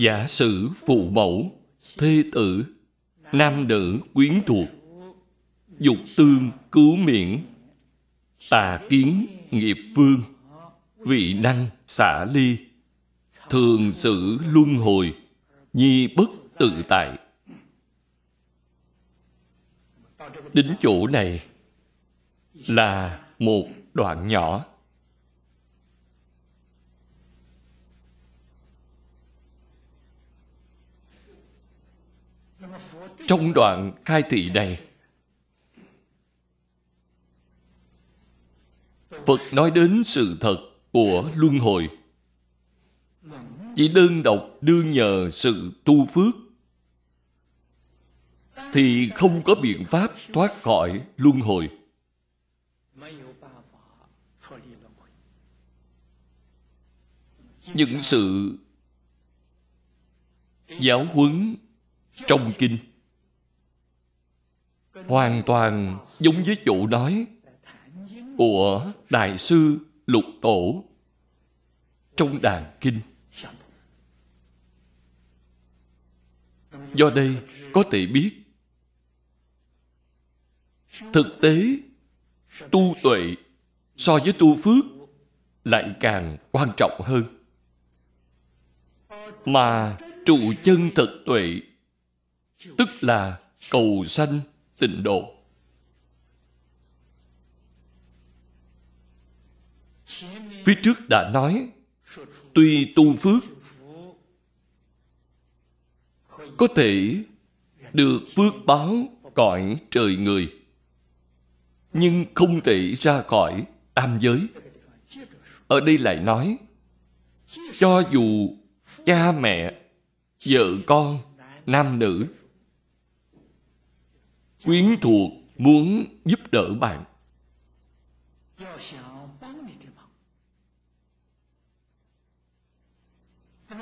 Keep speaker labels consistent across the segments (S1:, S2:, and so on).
S1: giả sử phụ mẫu, thê tử, nam nữ quyến thuộc, dục tương cứu miễn, tà kiến nghiệp vương, vị năng xả ly, thường xử luân hồi, nhi bất tự tại. Đến chỗ này là một đoạn nhỏ. Trong đoạn khai thị này. Phật nói đến sự thật của luân hồi. Chỉ đơn độc đương nhờ sự tu phước, thì không có biện pháp thoát khỏi luân hồi. Những sự giáo huấn trong kinh hoàn toàn giống với chủ nói của đại sư lục tổ trong đàn kinh. Do đây có thể biết, thực tế tu tuệ so với tu phước lại càng quan trọng hơn. Mà trụ chân thực tuệ, tức là cầu sanh tịnh độ. Phía trước đã nói tuy tu phước, có thể được phước báo cõi trời người, nhưng không thể ra khỏi tam giới. Ở đây lại nói, cho dù cha mẹ, vợ con, nam nữ quyến thuộc muốn giúp đỡ bạn.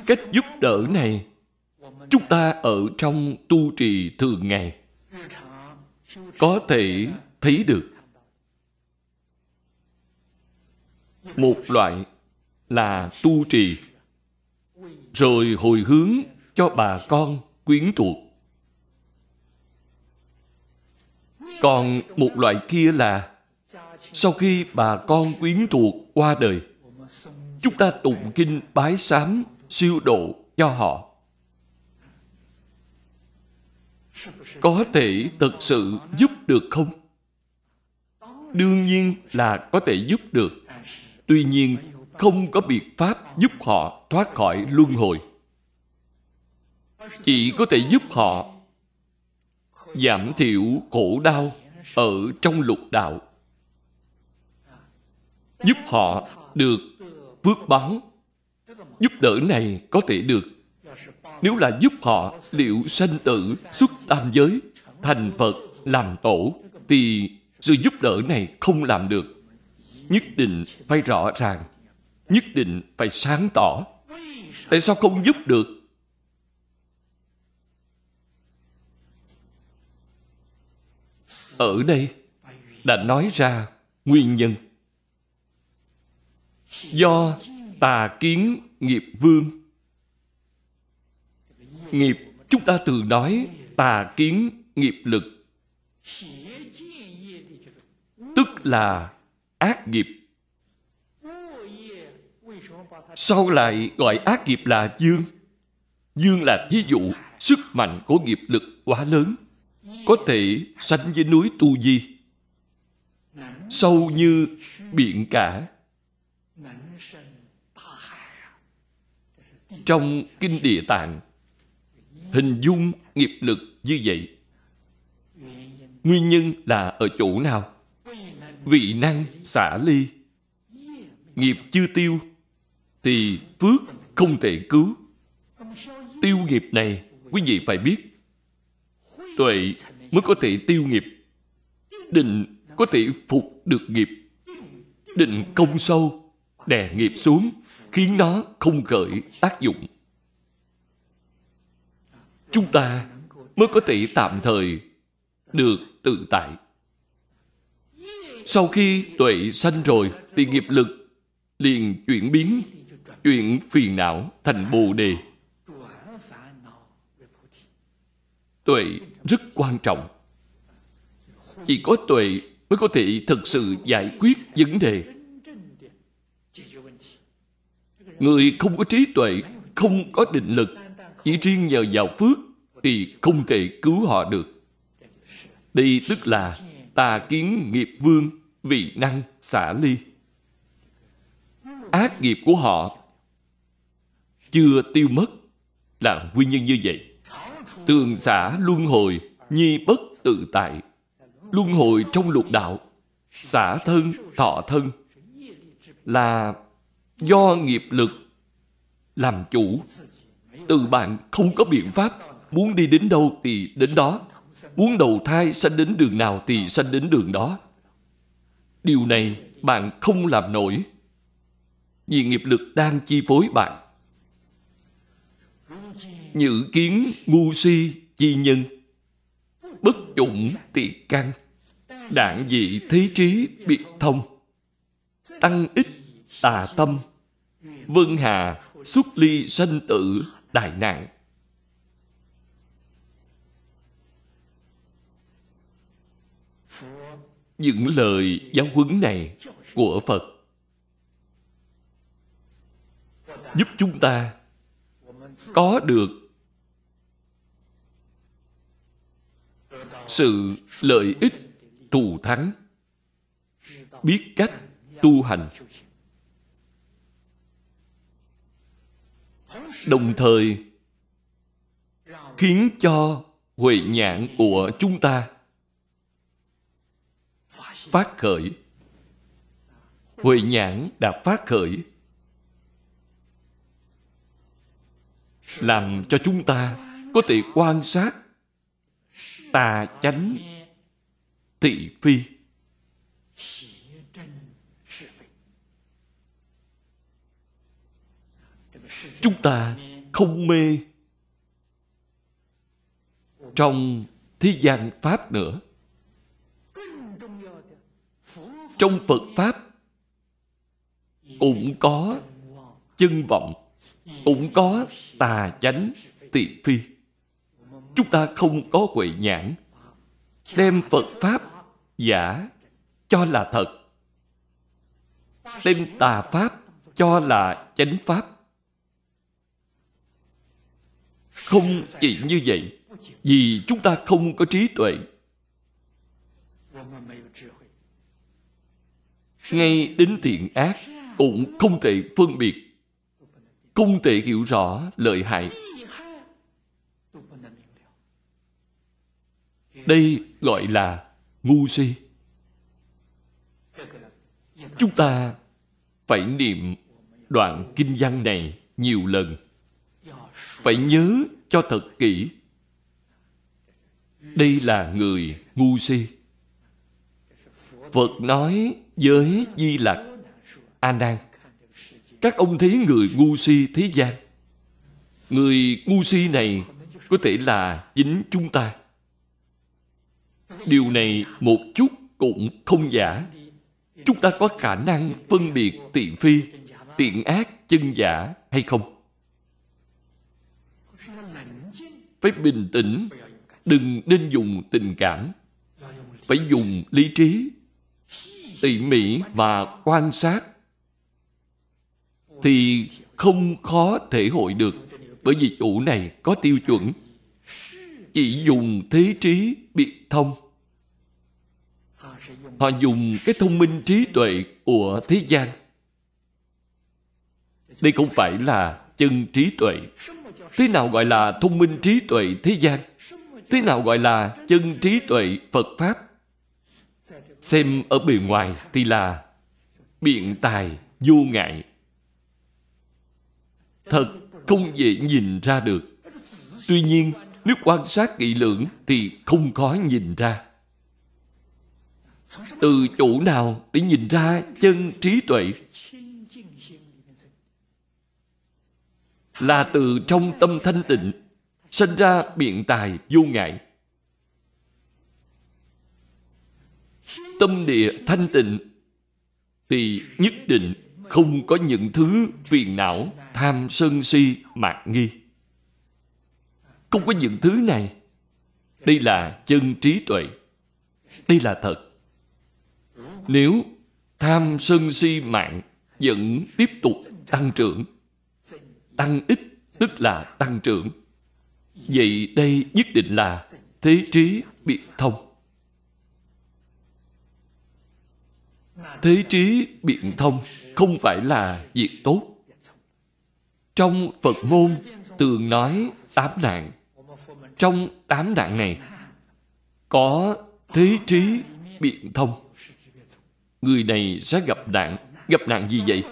S1: Cách giúp đỡ này, chúng ta ở trong tu trì thường ngày. Có thể thấy được. Một loại là tu trì, rồi hồi hướng cho bà con quyến thuộc. Còn một loại kia là, sau khi bà con quyến thuộc qua đời, chúng ta tụng kinh bái sám siêu độ cho họ. Có thể thực sự giúp được không? Đương nhiên là có thể giúp được. Tuy nhiên, không có biện pháp giúp họ thoát khỏi luân hồi. Chỉ có thể giúp họ giảm thiểu khổ đau ở trong lục đạo. Giúp họ được phước báo. Giúp đỡ này có thể được. Nếu là giúp họ liệu sanh tử xuất tam giới, thành phật làm tổ, thì sự giúp đỡ này không làm được. Nhất định phải rõ ràng, nhất định phải sáng tỏ. Tại sao không giúp được? Ở đây, đã nói ra nguyên nhân. Do tà kiến nghiệp vương. Nghiệp, chúng ta từ nói tà kiến nghiệp lực. Tức là ác nghiệp. Sau lại gọi ác nghiệp là dương? Dương là ví dụ sức mạnh của nghiệp lực quá lớn có thể sánh với núi tu di, sâu như biển cả. Trong kinh địa tạng, hình dung nghiệp lực như vậy, nguyên nhân là ở chỗ nào? Vị năng xả ly, nghiệp chưa tiêu, thì phước không thể cứu. Tiêu nghiệp này, quý vị phải biết tuệ mới có thể tiêu nghiệp định có thể phục được nghiệp định công sâu, đè nghiệp xuống, khiến nó không khởi tác dụng. Chúng ta mới có thể tạm thời được tự tại. Sau khi tuệ sanh rồi, thì nghiệp lực liền chuyển biến, chuyển phiền não thành bồ đề. Tuệ rất quan trọng. Chỉ có tuệ mới có thể thực sự giải quyết vấn đề. Người không có trí tuệ, không có định lực, chỉ riêng nhờ vào phước thì không thể cứu họ được. Đây tức là tà kiến nghiệp vương, vị năng, xả ly. Ác nghiệp của họ chưa tiêu mất là nguyên nhân như vậy. Tường xả luân hồi, nhi bất tự tại. Luân hồi trong lục đạo, xả thân, thọ thân là do nghiệp lực làm chủ. Từ bạn không có biện pháp, muốn đi đến đâu thì đến đó. Muốn đầu thai sanh đến đường nào thì sanh đến đường đó. Điều này bạn không làm nổi. Vì nghiệp lực đang chi phối bạn. Nhữ kiến ngu si chi nhân. Bất chủng tiệt căn Đạn dị thế trí biệt thông. Tăng ích tà tâm. Vân hà xuất ly sanh tử đại nạn. Những lời giáo huấn này của Phật giúp chúng ta có được sự lợi ích thù thắng. Biết cách tu hành. Đồng thời, khiến cho huệ nhãn của chúng ta phát khởi. Huệ nhãn đã phát khởi, làm cho chúng ta có thể quan sát tà chánh thị phi. Chúng ta không mê trong thế gian pháp nữa. Trong phật pháp cũng có chân vọng, cũng có tà chánh thị phi chúng ta không có huệ nhãn, đem phật pháp giả cho là thật, đem tà pháp cho là chánh pháp. Không chỉ như vậy, vì chúng ta không có trí tuệ. Ngay đến thiện ác cũng không thể phân biệt, không thể hiểu rõ lợi hại. Đây gọi là ngu si. Chúng ta phải niệm đoạn kinh văn này nhiều lần. Phải nhớ cho thật kỹ. Đây là người ngu si. Phật nói với di lặc, a nan, các ông thấy người ngu si thế gian? Người ngu si này có thể là chính chúng ta điều này một chút cũng không giả. Chúng ta có khả năng phân biệt tiện phi, tiện ác, chân giả hay không? Phải bình tĩnh, đừng nên dùng tình cảm. Phải dùng lý trí, tỉ mỉ và quan sát. Thì không khó thể hội được, bởi vì chủ này có tiêu chuẩn. Chỉ dùng thế trí biệt thông họ dùng cái thông minh trí tuệ của thế gian. Đây không phải là chân trí tuệ. Thế nào gọi là thông minh trí tuệ thế gian? Thế nào gọi là chân trí tuệ phật pháp? Xem ở bề ngoài thì là biện tài vô ngại. Thật không dễ nhìn ra được. Tuy nhiên, nếu quan sát kỹ lưỡng thì không khó nhìn ra từ chỗ nào để nhìn ra chân trí tuệ? Là từ trong tâm thanh tịnh, sinh ra biện tài vô ngại. Tâm địa thanh tịnh thì nhất định không có những thứ phiền não, tham sân si, mạc nghi. Không có những thứ này. Đây là chân trí tuệ. Đây là thật nếu tham sân si mạng vẫn tiếp tục tăng trưởng, tăng ít tức là tăng trưởng, vậy đây nhất định là thế trí biệt thông. Thế trí biện thông không phải là việc tốt. Trong phật môn thường nói tám nạn. Trong tám nạn này có thế trí biện thông người này sẽ gặp nạn. Gặp nạn gì vậy?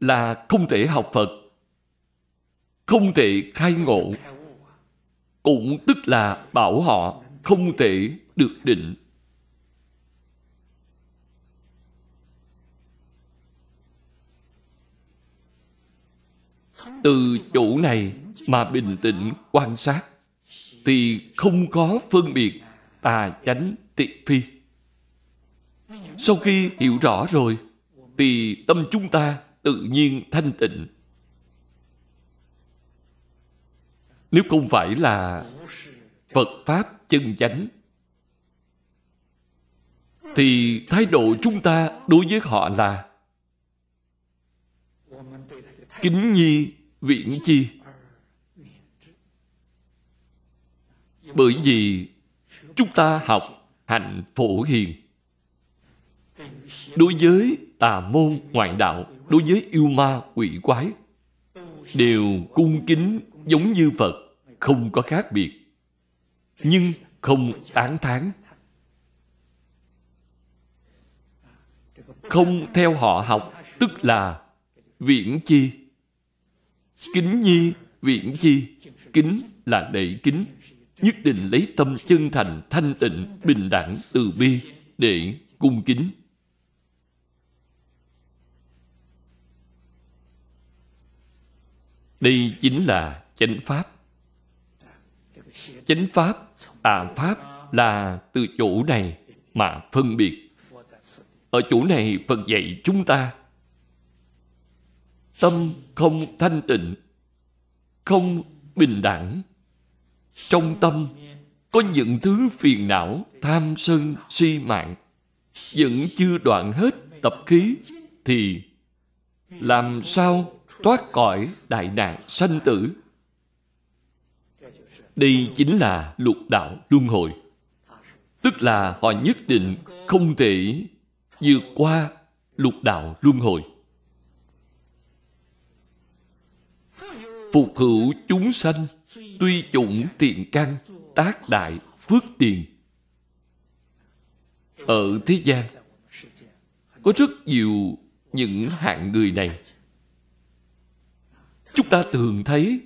S1: Là không thể học phật. Không thể khai ngộ. Cũng tức là bảo họ không thể được định. Từ chỗ này mà bình tĩnh quan sát thì không có phân biệt tà chánh tị phi sau khi hiểu rõ rồi, thì tâm chúng ta tự nhiên thanh tịnh. Nếu không phải là phật pháp chân chánh, thì thái độ chúng ta đối với họ là kính nhi viễn chi. Bởi vì chúng ta học hành phổ hiền đối với tà môn ngoại đạo, đối với yêu ma, quỷ quái, đều cung kính giống như phật, không có khác biệt, nhưng không tán thán. Không theo họ học, tức là viễn chi. Kính nhi, viễn chi. Kính là đệ kính, nhất định lấy tâm chân thành thanh tịnh, bình đẳng từ bi để cung kính. Đây chính là chánh pháp. Chánh pháp, tà pháp là từ chỗ này mà phân biệt. Ở chỗ này phật dạy chúng ta, tâm không thanh tịnh, không bình đẳng. Trong tâm có những thứ phiền não, tham sân, si mạng. Vẫn chưa đoạn hết tập khí thì làm sao thoát khỏi đại nạn sanh tử. Đây chính là lục đạo luân hồi. Tức là họ nhất định không thể vượt qua lục đạo luân hồi. Phục hữu chúng sanh, tuy chủng tiền căn, tác đại, phước tiền. Ở thế gian, có rất nhiều những hạng người này chúng ta thường thấy,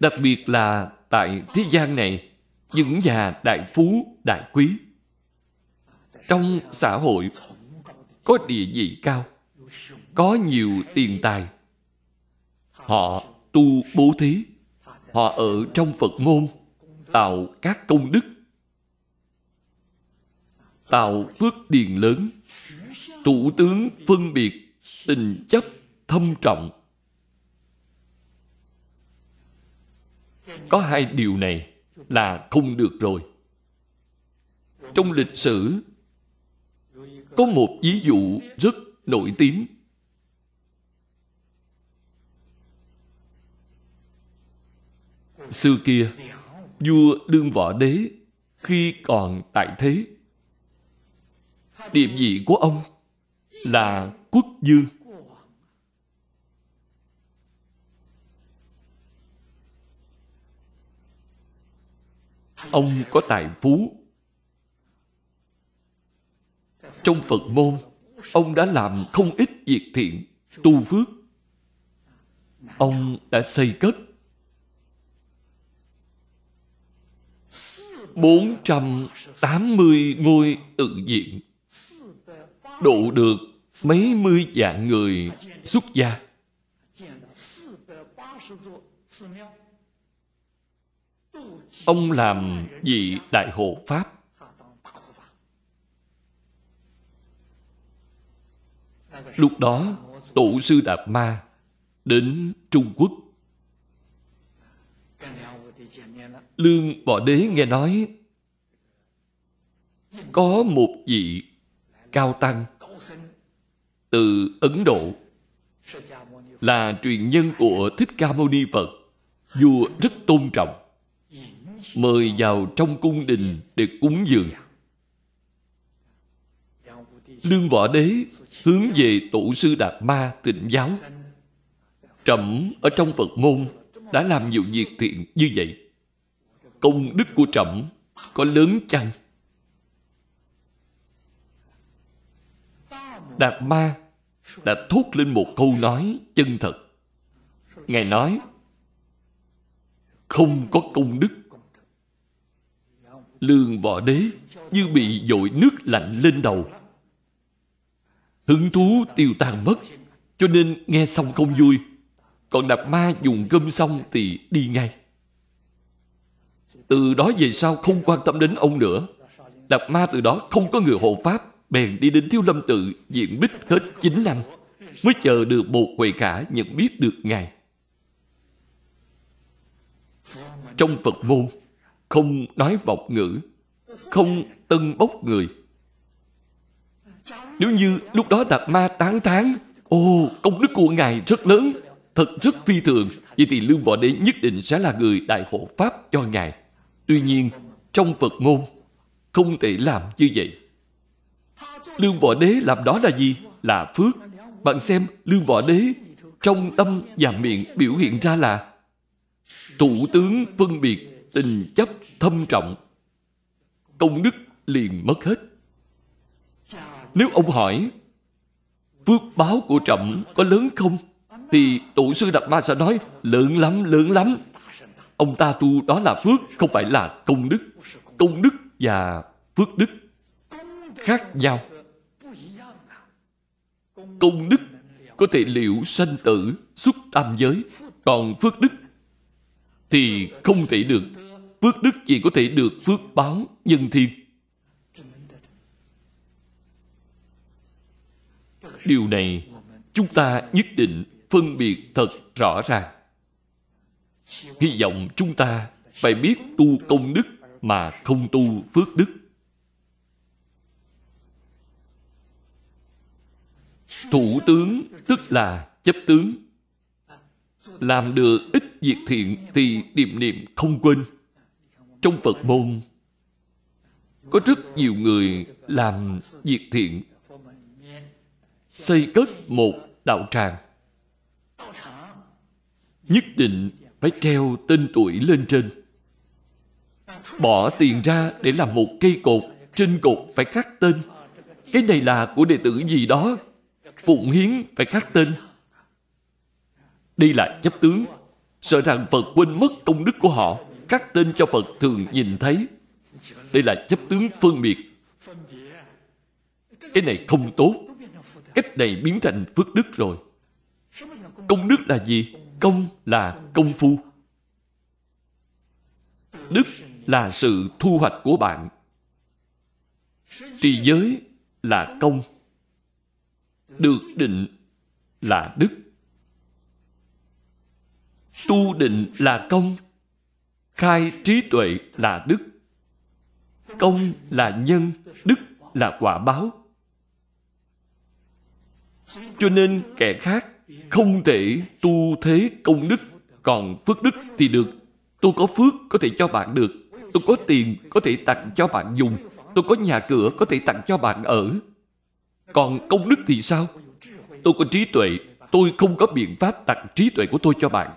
S1: đặc biệt là tại thế gian này, những nhà đại phú, đại quý. Trong xã hội, có địa vị cao, có nhiều tiền tài. Họ tu bố thí, họ ở trong phật môn, tạo các công đức, tạo phước điền lớn, thủ tướng phân biệt, tình chấp thâm trọng. Có hai điều này là không được rồi trong lịch sử có một ví dụ rất nổi tiếng Xưa kia, vua đương võ đế khi còn tại thế. Địa vị của ông là quốc dương. Ông có tài phú. Trong Phật môn, ông đã làm không ít việc thiện, tu phước. Ông đã xây cất 480 ngôi tự viện độ được mấy mươi vạn người xuất gia. Ông làm vị đại hộ Pháp. Lúc đó, Tổ sư Đạt Ma đến Trung Quốc. Lương Võ Đế nghe nói có một vị cao tăng từ Ấn Độ là truyền nhân của Thích Ca Mâu Ni Phật. Vua rất tôn trọng, mời vào trong cung đình để cúng dường. Lương Võ Đế hướng về Tổ sư Đạt Ma tịnh giáo. Trẫm ở trong Phật môn đã làm nhiều việc thiện như vậy. Công đức của trẫm có lớn chăng? Đạt Ma đã thốt lên một câu nói chân thật. Ngài nói, không có công đức. Lương võ đế như bị dội nước lạnh lên đầu. Hứng thú tiêu tan mất, cho nên nghe xong không vui. Còn Đạt Ma dùng cơm xong thì đi ngay. Từ đó về sau không quan tâm đến ông nữa. Đạt Ma từ đó không có người hộ pháp bèn đi đến Thiếu Lâm Tự diện bích hết 9 năm mới chờ được một quầy cả nhận biết được Ngài. Trong Phật môn, không nói vọng ngữ, không tân bốc người. Nếu như lúc đó Đạt Ma tán thán, ô, công đức của Ngài rất lớn, thật rất phi thường, vậy thì Lương Võ Đế nhất định sẽ là người đại hộ Pháp cho Ngài. Tuy nhiên, trong Phật môn, không thể làm như vậy. Lương Võ Đế làm đó là gì? Là phước. Bạn xem, Lương Võ Đế trong tâm và miệng biểu hiện ra là thủ tướng phân biệt tình chấp thâm trọng, công đức liền mất hết. Nếu ông hỏi, phước báo của trọng có lớn không? Thì tổ sư đạt ma sẽ nói, lớn lắm lớn lắm. Ông ta tu đó là phước, không phải là công đức. Công đức và phước đức khác nhau. Công đức có thể liễu sanh tử, xuất tam giới, còn phước đức thì không thể được phước đức chỉ có thể được phước báo nhân thiên. Điều này chúng ta nhất định phân biệt thật rõ ràng hy vọng chúng ta phải biết tu công đức mà không tu phước đức. Thủ tướng tức là chấp tướng. Làm được ít việc thiện thì niệm niệm không quên trong phật môn. Có rất nhiều người làm việc thiện, xây cất một đạo tràng. Nhất định phải treo tên tuổi lên trên. Bỏ tiền ra để làm một cây cột, trên cột phải khắc tên. Cái này là của đệ tử gì đó? Phụng hiến phải khắc tên. Đây là chấp tướng, sợ rằng phật quên mất công đức của họ các tên cho phật thường nhìn thấy. Đây là chấp tướng phân biệt. Cái này không tốt. Cách này biến thành phước đức rồi. Công đức là gì? Công là công phu. Đức là sự thu hoạch của bạn. Trì giới là công. Được định là đức. Tu định là công khai trí tuệ là đức công là nhân đức là quả báo cho nên kẻ khác không thể tu thế công đức còn phước đức thì được tôi có phước có thể cho bạn được tôi có tiền có thể tặng cho bạn dùng tôi có nhà cửa có thể tặng cho bạn ở còn công đức thì sao? Tôi có trí tuệ, tôi không có biện pháp tặng trí tuệ của tôi cho bạn.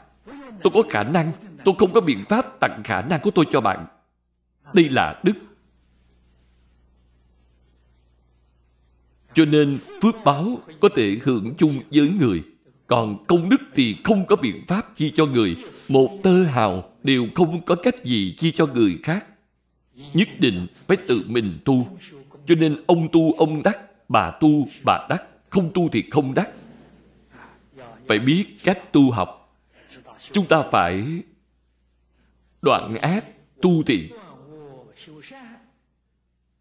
S1: Tôi có khả năng, tôi không có biện pháp tặng khả năng của tôi cho bạn. Đây là đức. Cho nên phước báo có thể hưởng chung với người. Còn công đức thì không có biện pháp chi cho người. Một tơ hào đều không có cách gì chi cho người khác. Nhất định phải tự mình tu. Cho nên ông tu ông đắc bà tu, bà đắc, không tu thì không đắc. Phải biết cách tu học. Chúng ta phải đoạn ác, tu thiện.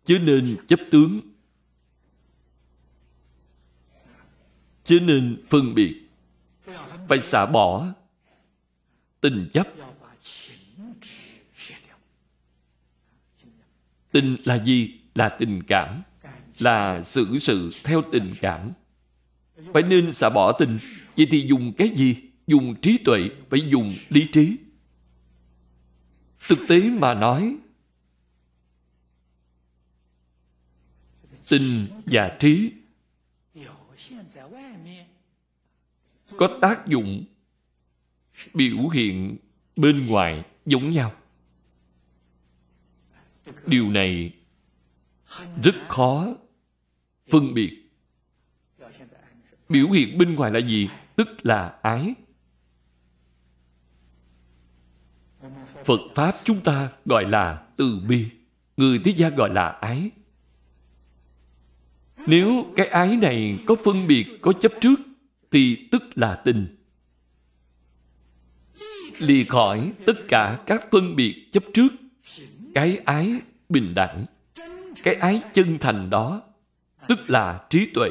S1: Chứ nên chấp tướng. Chứ nên phân biệt. Phải xả bỏ tình chấp. Tình là gì? Là tình cảm. Là xử sự theo tình cảm. Phải nên xả bỏ tình. Vậy thì dùng cái gì? Dùng trí tuệ, phải dùng lý trí. Thực tế mà nói, tình và trí có tác dụng biểu hiện bên ngoài giống nhau. Điều này rất khó phân biệt. Biểu hiện bên ngoài là gì? Tức là ái. Phật pháp chúng ta gọi là từ bi. Người thế gian gọi là ái. Nếu cái ái này có phân biệt, có chấp trước, thì tức là tình. Lì khỏi tất cả các phân biệt chấp trước. Cái ái bình đẳng. Cái ái chân thành đó, tức là trí tuệ.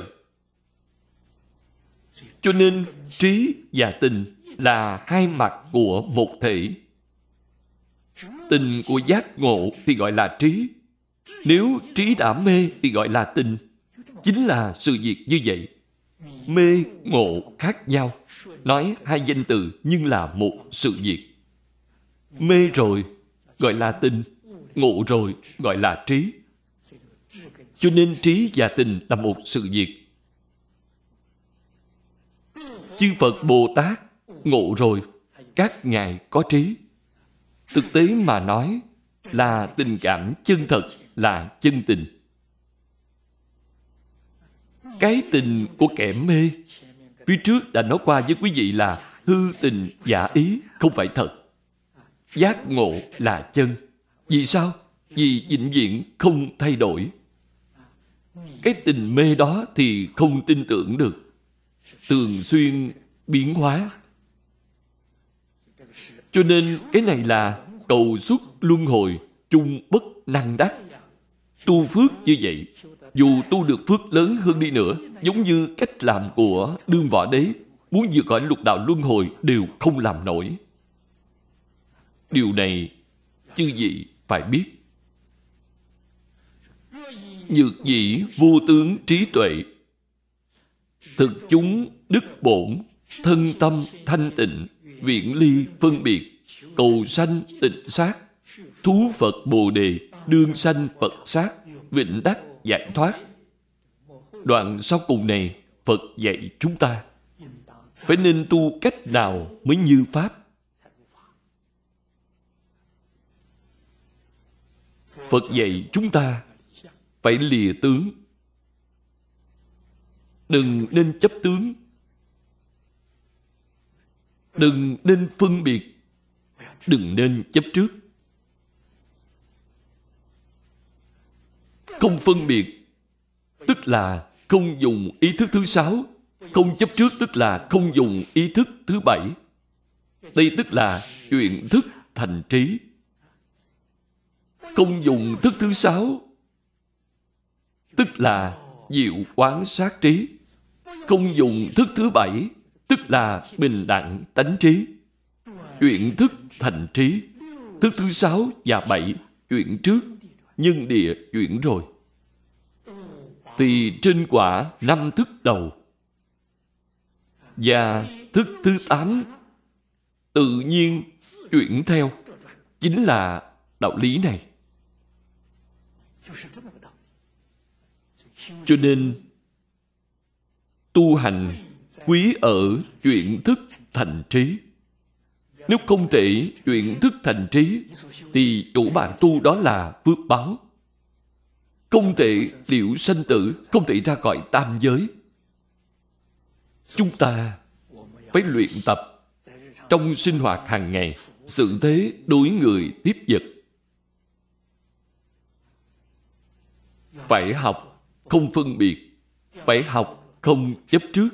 S1: Cho nên trí và tình là hai mặt của một thể tình của giác ngộ thì gọi là trí. Nếu trí đã mê thì gọi là tình. Chính là sự việc như vậy. Mê ngộ khác nhau. Nói hai danh từ nhưng là một sự việc. Mê rồi gọi là tình, ngộ rồi gọi là trí. Cho nên trí và tình là một sự việc. Chư phật bồ tát ngộ rồi, các ngài có trí thực tế mà nói là tình cảm chân thật là chân tình. Cái tình của kẻ mê, phía trước đã nói qua với quý vị là hư tình giả ý không phải thật. Giác ngộ là chân. Vì sao? Vì vĩnh viễn không thay đổi. Cái tình mê đó thì không tin tưởng được. Thường xuyên biến hóa. Cho nên cái này là cầu xuất luân hồi, chung bất năng đắc. Tu phước như vậy, dù tu được phước lớn hơn đi nữa, giống như cách làm của đương võ đế, muốn vượt khỏi lục đạo luân hồi đều không làm nổi. Điều này, chư vị phải biết. Nhược dĩ vô tướng trí tuệ, thực chúng đức bổn, thân tâm thanh tịnh, viễn ly phân biệt cầu sanh tịnh sát thú phật bồ đề, đương sanh phật sát vịnh đắc giải thoát. Đoạn sau cùng này, phật dạy chúng ta, phải nên tu cách nào mới như pháp? Phật dạy chúng ta phải lìa tướng. Đừng nên chấp tướng. Đừng nên phân biệt đừng nên chấp trước. Không phân biệt, tức là không dùng ý thức thứ sáu. Không chấp trước, tức là không dùng ý thức thứ bảy. Đây tức là chuyện thức thành trí. Không dùng thức thứ sáu, tức là diệu quán sát trí. Không dùng thức thứ bảy, tức là bình đẳng tánh trí chuyện thức thành trí, thức thứ sáu và bảy, chuyện trước nhân địa chuyển rồi. Thì trên quả năm thức đầu. Và thức thứ tám, tự nhiên chuyển theo, chính là đạo lý này. Cho nên, tu hành quý ở chuyển thức thành trí nếu không thể chuyển thức thành trí, thì chủ bạn tu đó là phước báo. Không thể liệu sanh tử, không thể ra khỏi tam giới. Chúng ta phải luyện tập trong sinh hoạt hàng ngày, sự thế đối người tiếp vật. Phải học không phân biệt, phải học không chấp trước.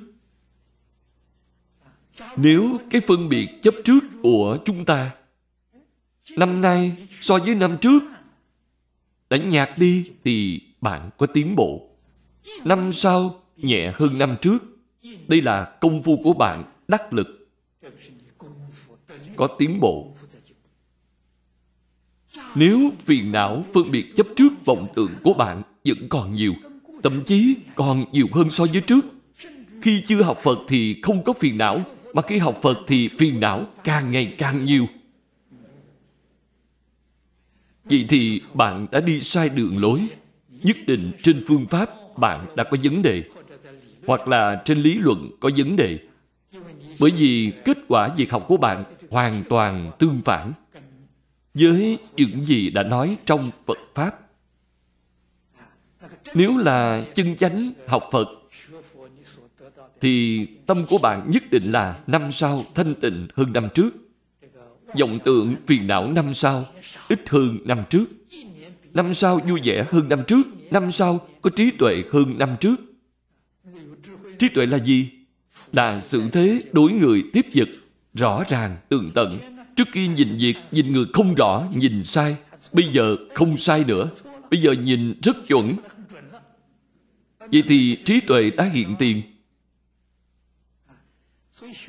S1: Nếu cái phân biệt chấp trước của chúng ta năm nay so với năm trước đã nhạt đi thì bạn có tiến bộ. Năm sau nhẹ hơn năm trước. Đây là công phu của bạn đắc lực. Có tiến bộ. Nếu phiền não phân biệt chấp trước vọng tưởng của bạn vẫn còn nhiều, thậm chí còn nhiều hơn so với trước. Khi chưa học Phật thì không có phiền não, mà khi học Phật thì phiền não càng ngày càng nhiều. Vậy thì bạn đã đi sai đường lối. Nhất định trên phương pháp bạn đã có vấn đề. Hoặc là trên lý luận có vấn đề. Bởi vì kết quả việc học của bạn hoàn toàn tương phản với những gì đã nói trong Phật Pháp. Nếu là chân chánh học Phật thì tâm của bạn nhất định là năm sau thanh tịnh hơn năm trước. vọng tưởng phiền não năm sau ít hơn năm trước. Năm sau vui vẻ hơn năm trước. Năm sau có trí tuệ hơn năm trước. Trí tuệ là gì? Là sự thế đối người tiếp vật, rõ ràng, tường tận. Trước kia nhìn việc, nhìn người không rõ, nhìn sai. Bây giờ không sai nữa. Bây giờ nhìn rất chuẩn. Vậy thì trí tuệ đã hiện tiền.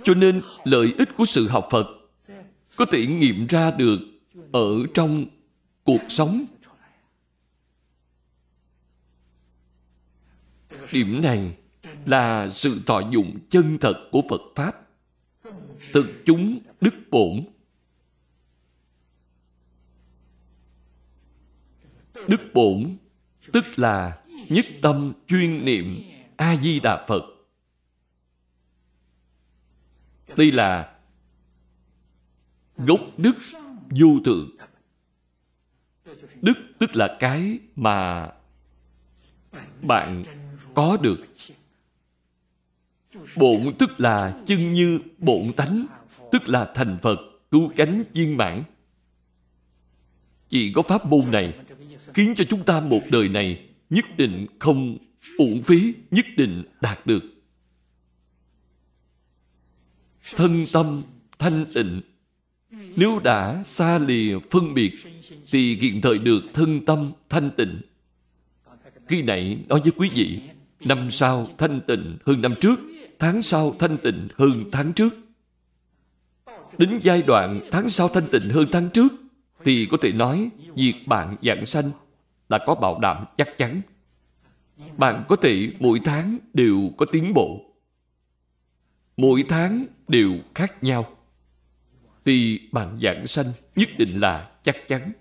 S1: Cho nên lợi ích của sự học Phật có thể nghiệm ra được ở trong cuộc sống. Điểm này là sự thọ dụng chân thật của Phật Pháp. Thực chúng đức bổn. Đức bổn tức là nhất tâm chuyên niệm A-di-đà Phật. Đây là gốc đức vô thượng. Đức tức là cái mà bạn có được. Bổn tức là chân như bổn tánh, tức là thành Phật, cứu cánh viên mãn. Chỉ có pháp môn này khiến cho chúng ta một đời này nhất định không uổng phí, nhất định đạt được. Thân tâm thanh tịnh nếu đã xa lìa phân biệt thì hiện thời được thân tâm thanh tịnh. Khi nãy nói với quý vị, năm sau thanh tịnh hơn năm trước, tháng sau thanh tịnh hơn tháng trước. Đến giai đoạn tháng sau thanh tịnh hơn tháng trước, thì có thể nói việc bạn dạng sanh là có bảo đảm chắc chắn. Bạn có thể mỗi tháng đều có tiến bộ. Mỗi tháng đều khác nhau thì bạn giảng sanh nhất định là chắc chắn.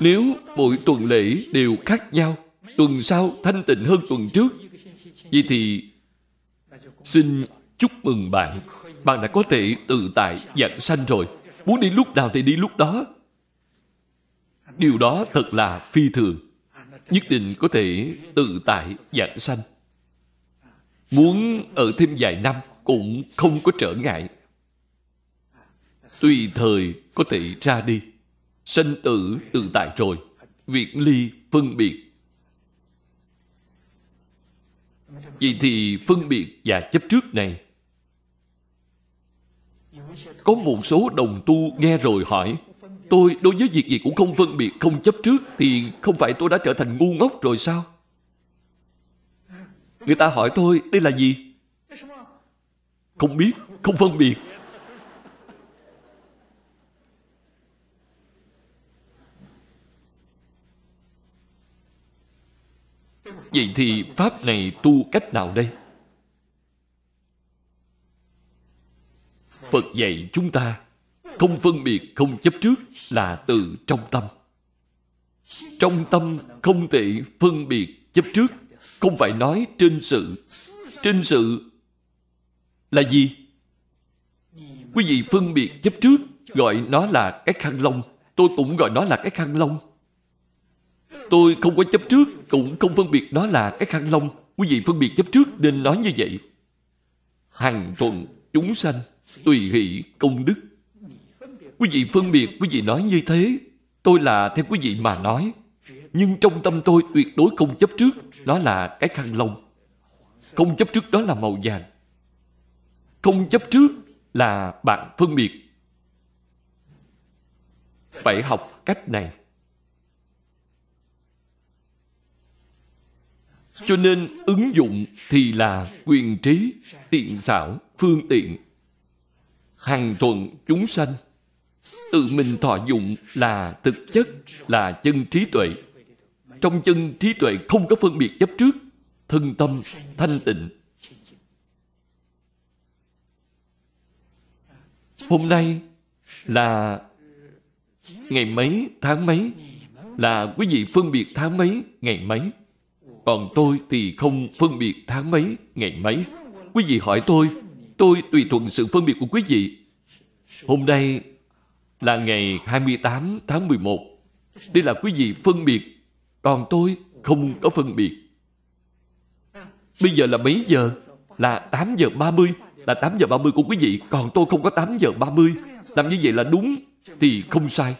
S1: Nếu mỗi tuần lễ đều khác nhau, tuần sau thanh tịnh hơn tuần trước, vậy thì xin chúc mừng bạn. Bạn đã có thể tự tại giảng sanh rồi. Muốn đi lúc nào thì đi lúc đó. Điều đó thật là phi thường. Nhất định có thể tự tại giảng sanh. Muốn ở thêm vài năm cũng không có trở ngại tùy thời có thể ra đi. Sanh tử tự tại rồi, việc ly phân biệt. Vậy thì phân biệt và chấp trước này Có một số đồng tu nghe rồi hỏi Tôi đối với việc gì cũng không phân biệt, không chấp trước Thì không phải tôi đã trở thành ngu ngốc rồi sao? Người ta hỏi tôi đây là gì? Không biết, không phân biệt Vậy thì Pháp này tu cách nào đây? Phật dạy chúng ta không phân biệt, không chấp trước là từ trong tâm. Trong tâm không thể phân biệt chấp trước, không phải nói trên sự. Trên sự là gì? Quý vị phân biệt chấp trước gọi nó là cái khăn lông. Tôi cũng gọi nó là cái khăn lông. Tôi không có chấp trước, cũng không phân biệt đó là cái khăn lông. Quý vị phân biệt chấp trước nên nói như vậy. hàng tuần chúng sanh, tùy hỷ, công đức. Quý vị phân biệt, quý vị nói như thế. Tôi là theo quý vị mà nói. Nhưng trong tâm tôi tuyệt đối không chấp trước Đó là cái khăn lông Không chấp trước đó là màu vàng Không chấp trước là bạn phân biệt Phải học cách này Cho nên ứng dụng thì là quyền trí, tiện xảo, phương tiện. Hằng thuận chúng sanh. Tự mình thọ dụng là thực chất, là chân trí tuệ. Trong chân trí tuệ không có phân biệt chấp trước, thân tâm, thanh tịnh. Hôm nay là ngày mấy, tháng mấy, là quý vị phân biệt tháng mấy, ngày mấy. Còn tôi thì không phân biệt tháng mấy, ngày mấy. Quý vị hỏi tôi, tôi tùy thuận sự phân biệt của quý vị. Hôm nay là ngày 28 tháng 11. Đây là quý vị phân biệt, còn tôi không có phân biệt. Bây giờ là mấy giờ? Là 8 giờ 30. Là 8 giờ 30 của quý vị, còn tôi không có 8 giờ 30. Làm như vậy là đúng, thì không sai.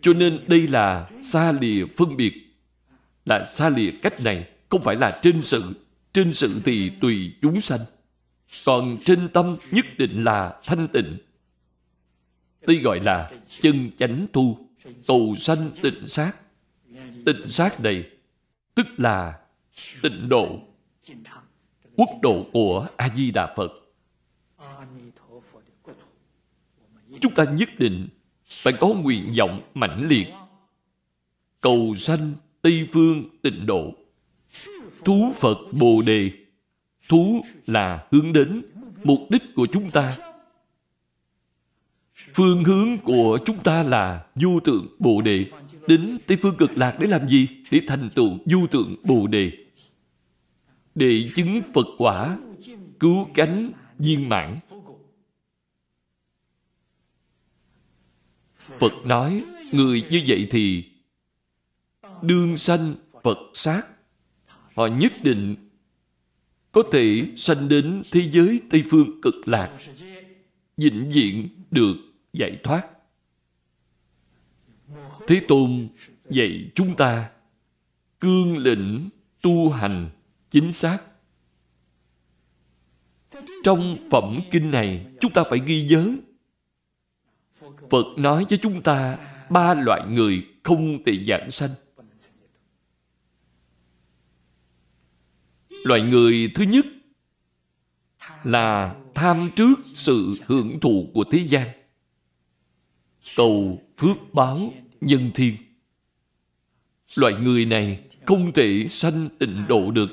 S1: Cho nên đây là xa lìa phân biệt, là xa lìa cách này, không phải là trên sự. Trên sự thì tùy chúng sanh. Còn trên tâm nhất định là thanh tịnh. Đây gọi là chân chánh tu, cầu sanh tịnh sát. Tịnh sát này, tức là tịnh độ, quốc độ của A-di-đà Phật. Chúng ta nhất định phải có nguyện vọng mãnh liệt cầu sanh tây phương tịnh độ thú phật bồ đề thú là hướng đến mục đích của chúng ta phương hướng của chúng ta là du tượng bồ đề. Đến tây phương cực lạc để làm gì? Để thành tựu du tượng bồ đề. Để chứng phật quả cứu cánh viên mãn. Phật nói, người như vậy thì đương sanh Phật sát. Họ nhất định có thể sanh đến thế giới Tây Phương cực lạc, vĩnh viễn được giải thoát. Thế Tôn dạy chúng ta cương lĩnh tu hành chính xác. Trong phẩm kinh này, chúng ta phải ghi nhớ Phật nói với chúng ta ba loại người không thể giảng sanh. Loại người thứ nhất là tham trước sự hưởng thụ của thế gian. Cầu phước báo nhân thiên. Loại người này không thể sanh tịnh độ được.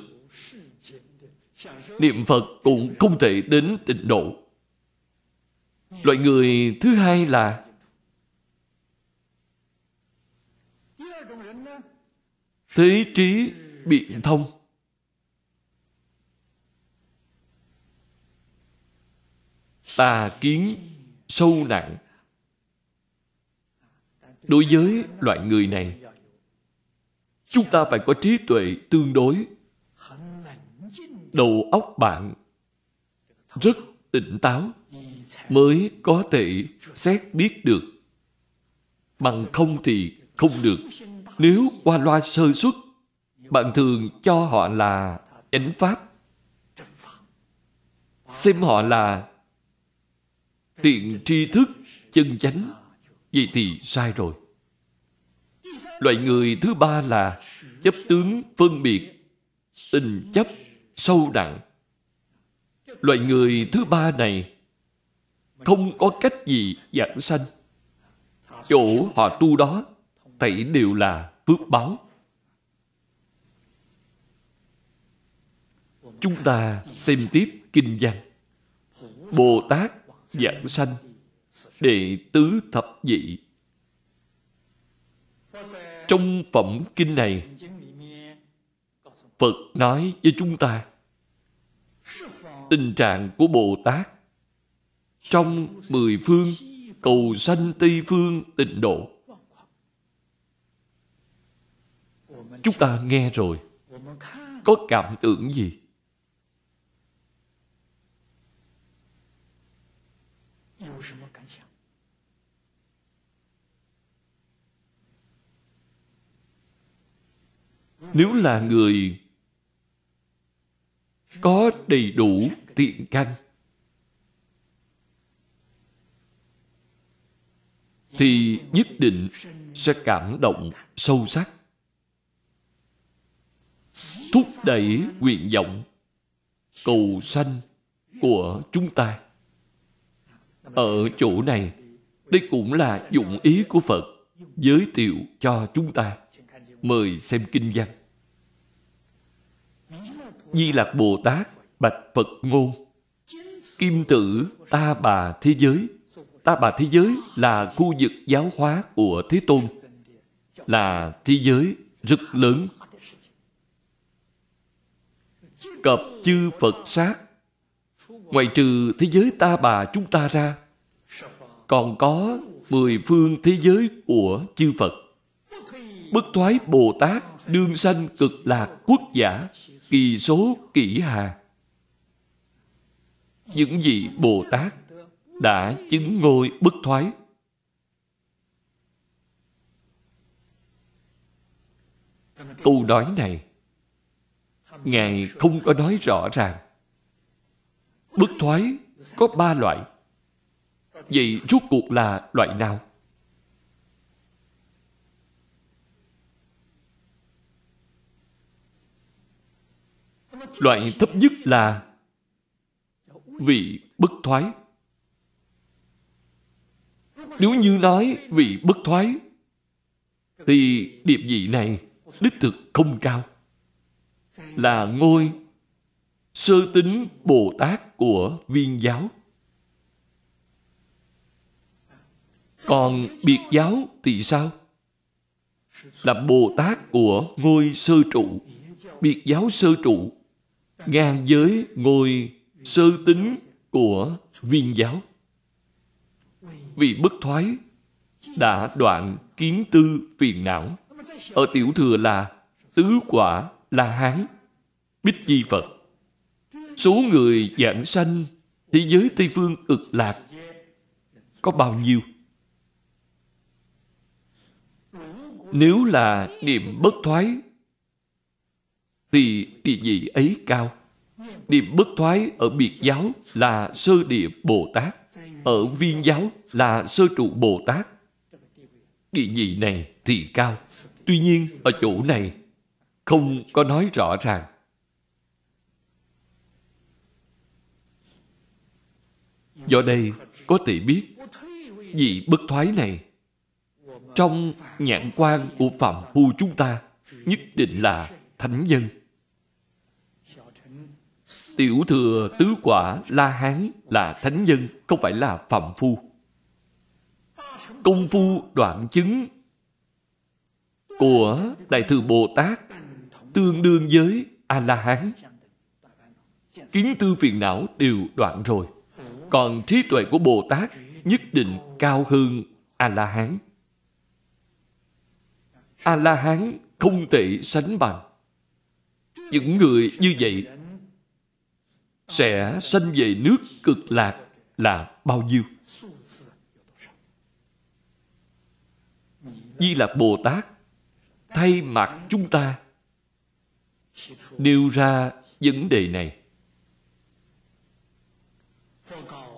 S1: Niệm Phật cũng không thể đến tịnh độ. Loại người thứ hai là thế trí biện thông tà kiến sâu nặng đối với loại người này chúng ta phải có trí tuệ tương đối đầu óc bạn rất tỉnh táo mới có thể xét biết được bằng không thì không được nếu qua loa sơ xuất, bạn thường cho họ là chánh pháp. Xem họ là tiện tri thức, chân chánh. Vậy thì sai rồi. Loại người thứ ba là chấp tướng phân biệt, tình chấp sâu nặng. Loại người thứ ba này không có cách gì giảng sanh. Chỗ họ tu đó thảy đều là phước báo. Chúng ta xem tiếp kinh văn. Bồ Tát giảng sanh đệ tứ thập dị. Trong phẩm kinh này, Phật nói với chúng ta tình trạng của Bồ Tát trong mười phương cầu sanh Tây Phương tịnh độ Chúng ta nghe rồi Có cảm tưởng gì? Nếu là người có đầy đủ tiện căn thì nhất định sẽ cảm động sâu sắc, thúc đẩy nguyện vọng cầu sanh của chúng ta. Ở chỗ này, đây cũng là dụng ý của phật giới thiệu cho chúng ta. Mời xem kinh văn di lạc bồ tát, bạch phật ngôn. Kim tử, ta bà thế giới. Ta bà thế giới là khu vực giáo hóa của thế tôn. Là thế giới rất lớn. Cập chư phật sát. Ngoài trừ thế giới ta bà chúng ta ra, còn có mười phương thế giới của chư phật. Bất thoái bồ tát đương sanh cực lạc quốc giả kỳ số kỷ hà. Những vị bồ tát đã chứng ngôi bất thoái. Câu nói này, ngài không có nói rõ ràng. Bất thoái có ba loại. Vậy rốt cuộc là loại nào? Loại thấp nhất là vị bất thoái. Nếu như nói vị bất thoái, thì điệp vị này đích thực không cao. Là ngôi sơ tính bồ tát của viên giáo. Còn biệt giáo thì sao? Là bồ tát của ngôi sơ trụ, biệt giáo sơ trụ ngang với ngôi sơ tính của viên giáo. Vì bất thoái đã đoạn kiến tư phiền não. Ở tiểu thừa là tứ quả la hán, bích chi phật. Số người giảng sanh thế giới tây phương cực lạc có bao nhiêu? Nếu là niệm bất thoái, thì địa vị ấy cao niệm bất thoái ở biệt giáo là sơ địa bồ tát. Ở viên giáo là sơ trụ bồ tát. Địa vị này thì cao. Tuy nhiên, ở chỗ này không có nói rõ ràng. Do đây có thể biết, vị bất thoái này trong nhãn quan của phạm phu chúng ta nhất định là thánh nhân tiểu thừa tứ quả la hán là thánh nhân, không phải là phạm phu. Công phu đoạn chứng của đại thừa bồ tát tương đương với a la hán. Kiến tư phiền não đều đoạn rồi. Còn trí tuệ của bồ tát nhất định cao hơn a la hán. A la hán không thể sánh bằng. Những người như vậy sẽ sanh về nước cực lạc là bao nhiêu Di Lạc Bồ Tát thay mặt chúng ta nêu ra vấn đề này.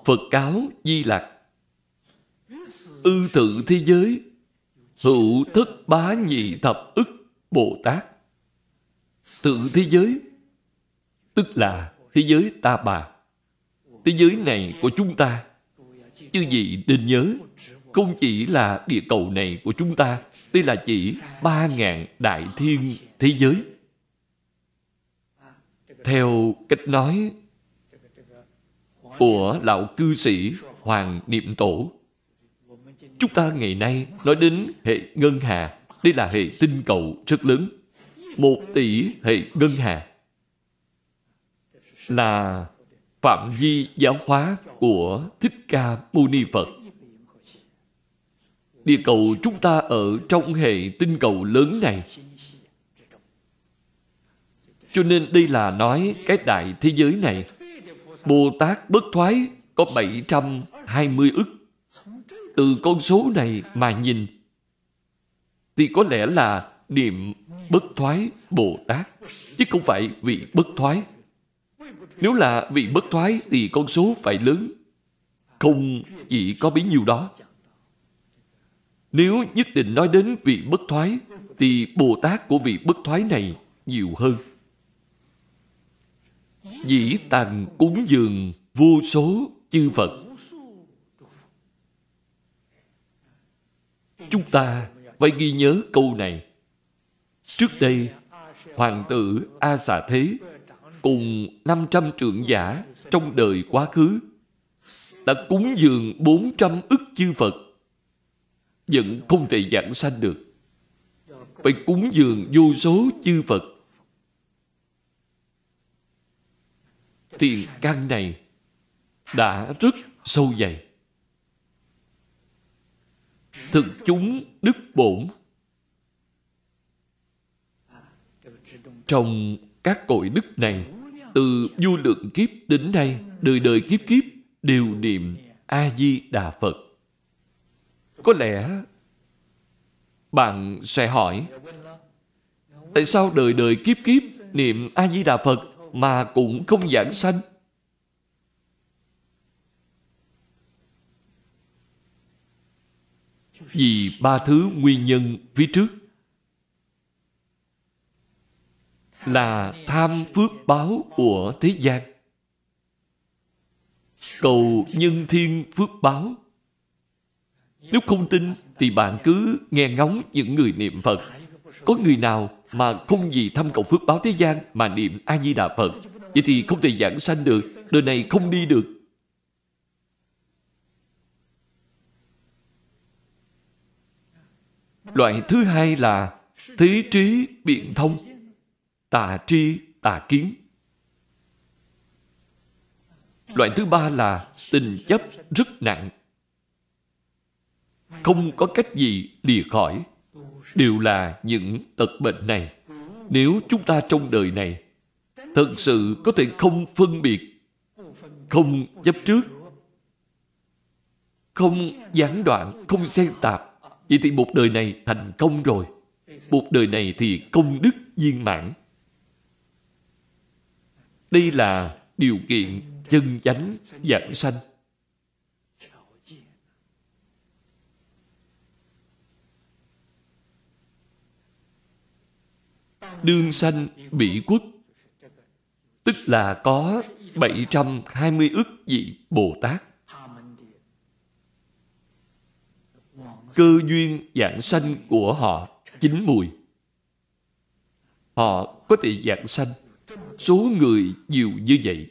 S1: Phật cáo Di Lạc ư tự thế giới, hữu thất bá nhị thập ức Bồ Tát. Tự thế giới tức là thế giới ta bà. Thế giới này của chúng ta. Chư vị nên nhớ, Không chỉ là địa cầu này của chúng ta Đây là chỉ ba ngàn đại thiên thế giới. Theo cách nói Của lão cư sĩ Hoàng Niệm Tổ, Chúng ta ngày nay nói đến hệ ngân hà, Đây là hệ tinh cầu rất lớn, Một tỷ hệ ngân hà. Là phạm vi giáo hóa của Thích Ca Mâu Ni Phật. Địa cầu chúng ta ở trong hệ tinh cầu lớn này. Cho nên đây là nói cái đại thế giới này. Bồ Tát bất thoái có 720 ức. Từ con số này mà nhìn thì có lẽ là niệm bất thoái Bồ Tát, chứ không phải vị bất thoái. Nếu là vị bất thoái thì con số phải lớn, không chỉ có bấy nhiêu đó. Nếu nhất định nói đến vị bất thoái, thì Bồ Tát của vị bất thoái này nhiều hơn. Dĩ tàng cúng dường vô số chư Phật. Chúng ta phải ghi nhớ câu này. Trước đây, Hoàng tử A Xà Thế cùng 500 trưởng giả trong đời quá khứ, đã cúng dường 400 ức chư Phật, vẫn không thể giảng sanh được. Phải cúng dường vô số chư Phật. Thiền căn này đã rất sâu dày. Thực chúng đức bổn trong các cội đức này. Từ vô lượng kiếp đến nay, đời đời kiếp kiếp, đều niệm a di đà phật. Có lẽ bạn sẽ hỏi, tại sao đời đời kiếp kiếp niệm a di đà phật mà cũng không giảng sanh? Vì ba thứ nguyên nhân phía trước là tham phước báo của thế gian. Cầu nhân thiên phước báo. Nếu không tin thì bạn cứ nghe ngóng những người niệm phật. Có người nào mà không vì thăm cầu phước báo thế gian mà niệm a di đà phật, vậy thì không thể giảng sanh được, đời này không đi được. Loại thứ hai là thế trí biện thông tà tri, tà kiến. Loại thứ ba là tình chấp rất nặng. Không có cách gì lìa khỏi. Đều là những tật bệnh này. Nếu chúng ta trong đời này thật sự có thể không phân biệt, không chấp trước, không gián đoạn, không xen tạp, vậy thì một đời này thành công rồi. Một đời này thì công đức viên mãn đây là điều kiện chân chánh dạng sanh. Đương sanh bị quốc tức là có 720 ức vị Bồ Tát. Cơ duyên dạng sanh của họ chín mùi. Họ có thể dạng sanh số người nhiều như vậy.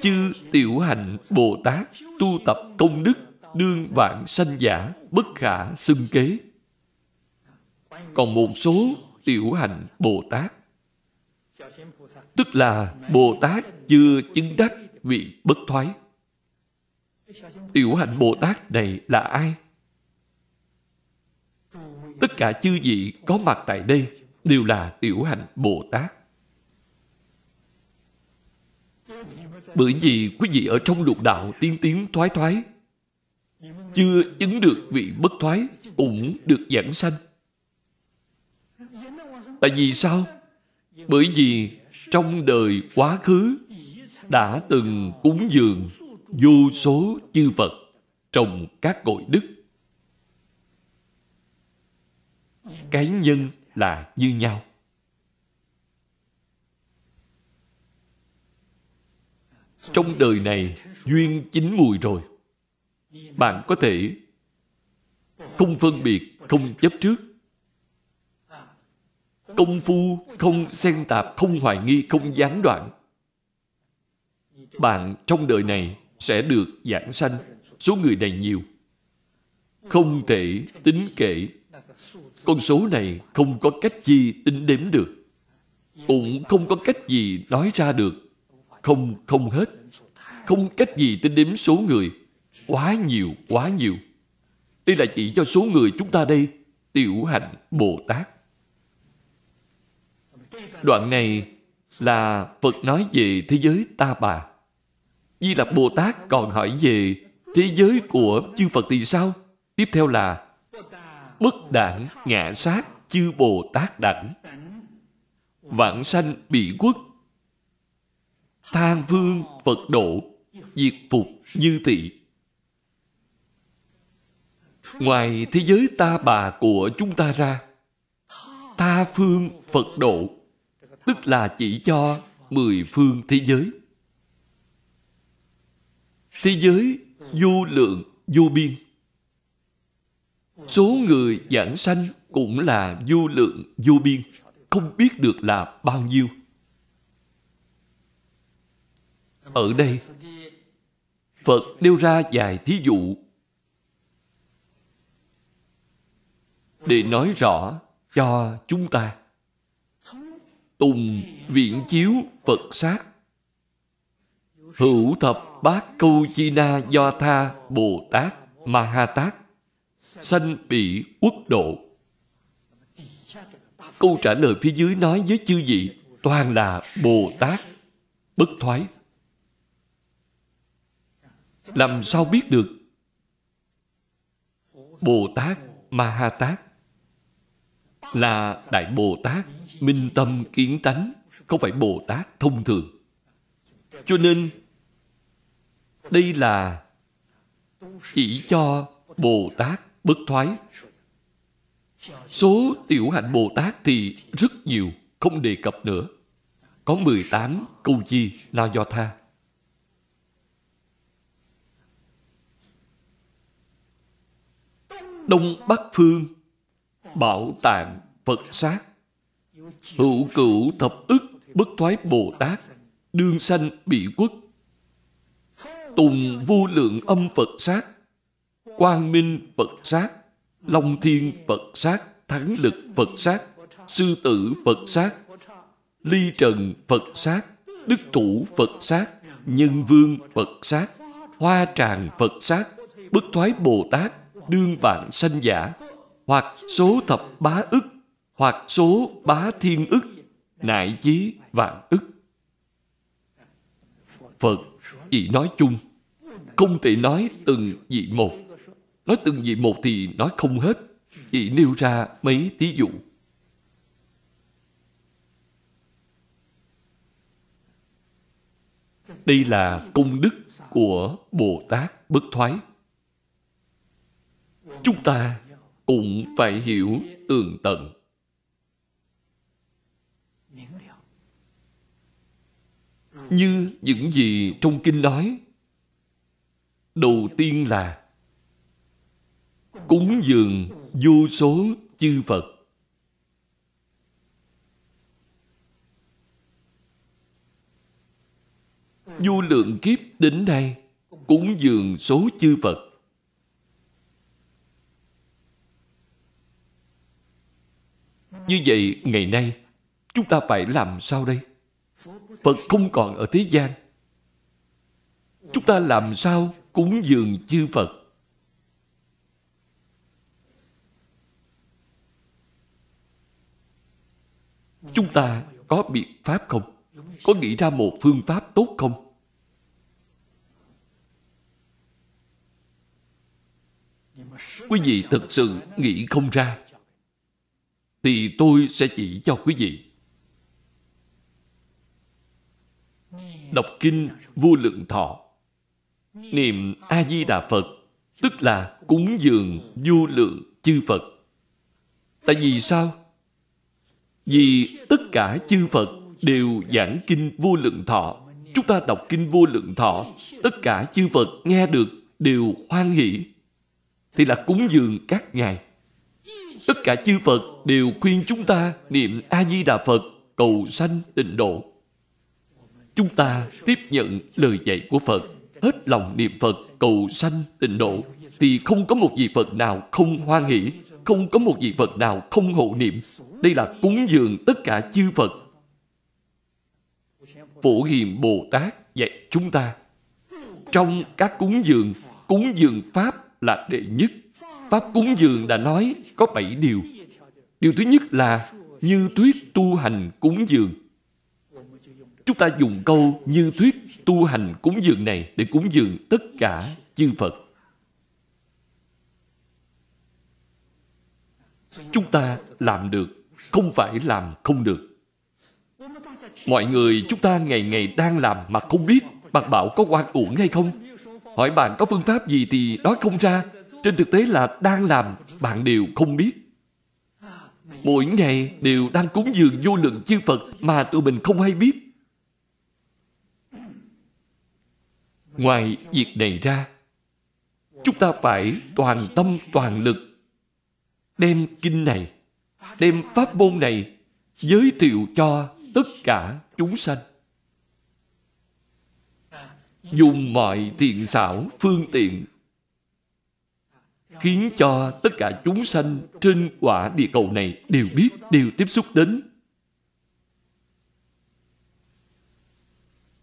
S1: Chư tiểu hành bồ tát tu tập công đức, đương vạn sanh giả, bất khả xưng kế. Còn một số tiểu hành bồ tát. Tức là bồ tát chưa chứng đắc vị bất thoái. Tiểu hạnh bồ tát này là ai? Tất cả chư vị có mặt tại đây đều là tiểu hành Bồ Tát. Bởi vì quý vị ở trong lục đạo tiến tiến thoái thoái, chưa chứng được vị bất thoái cũng được giảng sanh. Tại vì sao? Bởi vì trong đời quá khứ đã từng cúng dường vô số chư Phật trồng các cội đức. Cái nhân là như nhau. Trong đời này, duyên chín mùi rồi. Bạn có thể không phân biệt, không chấp trước. Công phu không xen tạp, không hoài nghi, không gián đoạn. Bạn trong đời này sẽ được giảng sanh. Số người này nhiều. Không thể tính kể con số này không có cách gì tính đếm được. Cũng không có cách gì nói ra được. Không, không hết. Không cách gì tính đếm số người. Quá nhiều, quá nhiều. Đây là chỉ cho số người chúng ta đây tiểu hạnh Bồ Tát. Đoạn này là Phật nói về thế giới ta bà. Di Lặc Bồ Tát còn hỏi về thế giới của chư Phật thì sao? Tiếp theo là bất đẳng ngã sát, chư bồ tát đẳng vãng sanh bị quốc than phương phật độ, diệt phục như thị ngoài thế giới ta bà của chúng ta ra, tha phương, phật độ, tức là chỉ cho mười phương thế giới. Thế giới vô lượng, vô biên số người giảng sanh cũng là vô lượng, vô biên, không biết được là bao nhiêu. Ở đây, phật nêu ra vài thí dụ. Để nói rõ cho chúng ta. Tùng viện chiếu phật sát. Hữu thập bát câu chi na do tha bồ tát ma ha tát sanh bị quốc độ. Câu trả lời phía dưới nói với chư vị, toàn là bồ tát bất thoái. Làm sao biết được? Bồ tát ma ha tát là đại bồ tát minh tâm kiến tánh, không phải bồ tát thông thường. Cho nên, đây là chỉ cho bồ tát bất thoái. Số tiểu hạnh bồ tát thì rất nhiều, không đề cập nữa. Có 18 câu chi là do tha. Đông bắc phương, bảo tạng phật sát. Hữu cửu thập ức bất thoái bồ tát, đương sanh bị quốc. Tùng vô lượng âm phật sát quang minh phật sát, long thiên phật sát, thắng lực phật sát, sư tử phật sát, ly trần phật sát, đức thủ phật sát, nhân vương phật sát, hoa tràng phật sát, bất thoái bồ tát, đương vạn sanh giả, hoặc số thập bá ức, hoặc số bá thiên ức, nại chí vạn ức. Phật chỉ nói chung, không thể nói từng vị một nói từng vị một thì nói không hết. Chỉ nêu ra mấy thí dụ. Đây là công đức của bồ tát bất thoái. Chúng ta cũng phải hiểu tường tận. Như những gì trong kinh nói, đầu tiên là cúng dường vô số chư phật. Vô lượng kiếp đến nay, cúng dường số chư phật. Như vậy, ngày nay, chúng ta phải làm sao đây? Phật không còn ở thế gian. Chúng ta làm sao cúng dường chư phật? Chúng ta có biện pháp không? Có nghĩ ra một phương pháp tốt không? Quý vị thực sự nghĩ không ra. Thì tôi sẽ chỉ cho quý vị. Đọc kinh vô lượng thọ. Niệm a di đà phật, tức là cúng dường vô lượng chư phật. Tại vì sao? Vì tất cả chư phật đều giảng kinh vô lượng thọ. Chúng ta đọc kinh vô lượng thọ, tất cả chư phật nghe được đều hoan hỷ. Thì là cúng dường các ngài. Tất cả chư phật đều khuyên chúng ta niệm a di đà phật, cầu sanh tịnh độ. Chúng ta tiếp nhận lời dạy của phật, hết lòng niệm phật, cầu sanh tịnh độ, thì không có một vị phật nào không hoan hỷ không có một vị phật nào không hộ niệm. Đây là cúng dường tất cả chư phật. Phổ hiền bồ tát dạy chúng ta. Trong các cúng dường cúng dường pháp là đệ nhất. Pháp cúng dường đã nói có bảy điều. Điều thứ nhất là như thuyết tu hành cúng dường. Chúng ta dùng câu như thuyết tu hành cúng dường này để cúng dường tất cả chư Phật. Chúng ta làm được không phải làm không được. Mọi người chúng ta ngày ngày đang làm mà không biết. Bạn bảo có oan uổng hay không? Hỏi bạn có phương pháp gì thì nói không ra. Trên thực tế là đang làm bạn đều không biết. Mỗi ngày đều đang cúng dường vô lượng chư Phật mà tụi mình không hay biết. Ngoài việc này ra, chúng ta phải toàn tâm toàn lực đem kinh này, đem pháp môn này giới thiệu cho tất cả chúng sanh. Dùng mọi thiện xảo, phương tiện khiến cho tất cả chúng sanh trên quả địa cầu này đều biết, đều tiếp xúc đến.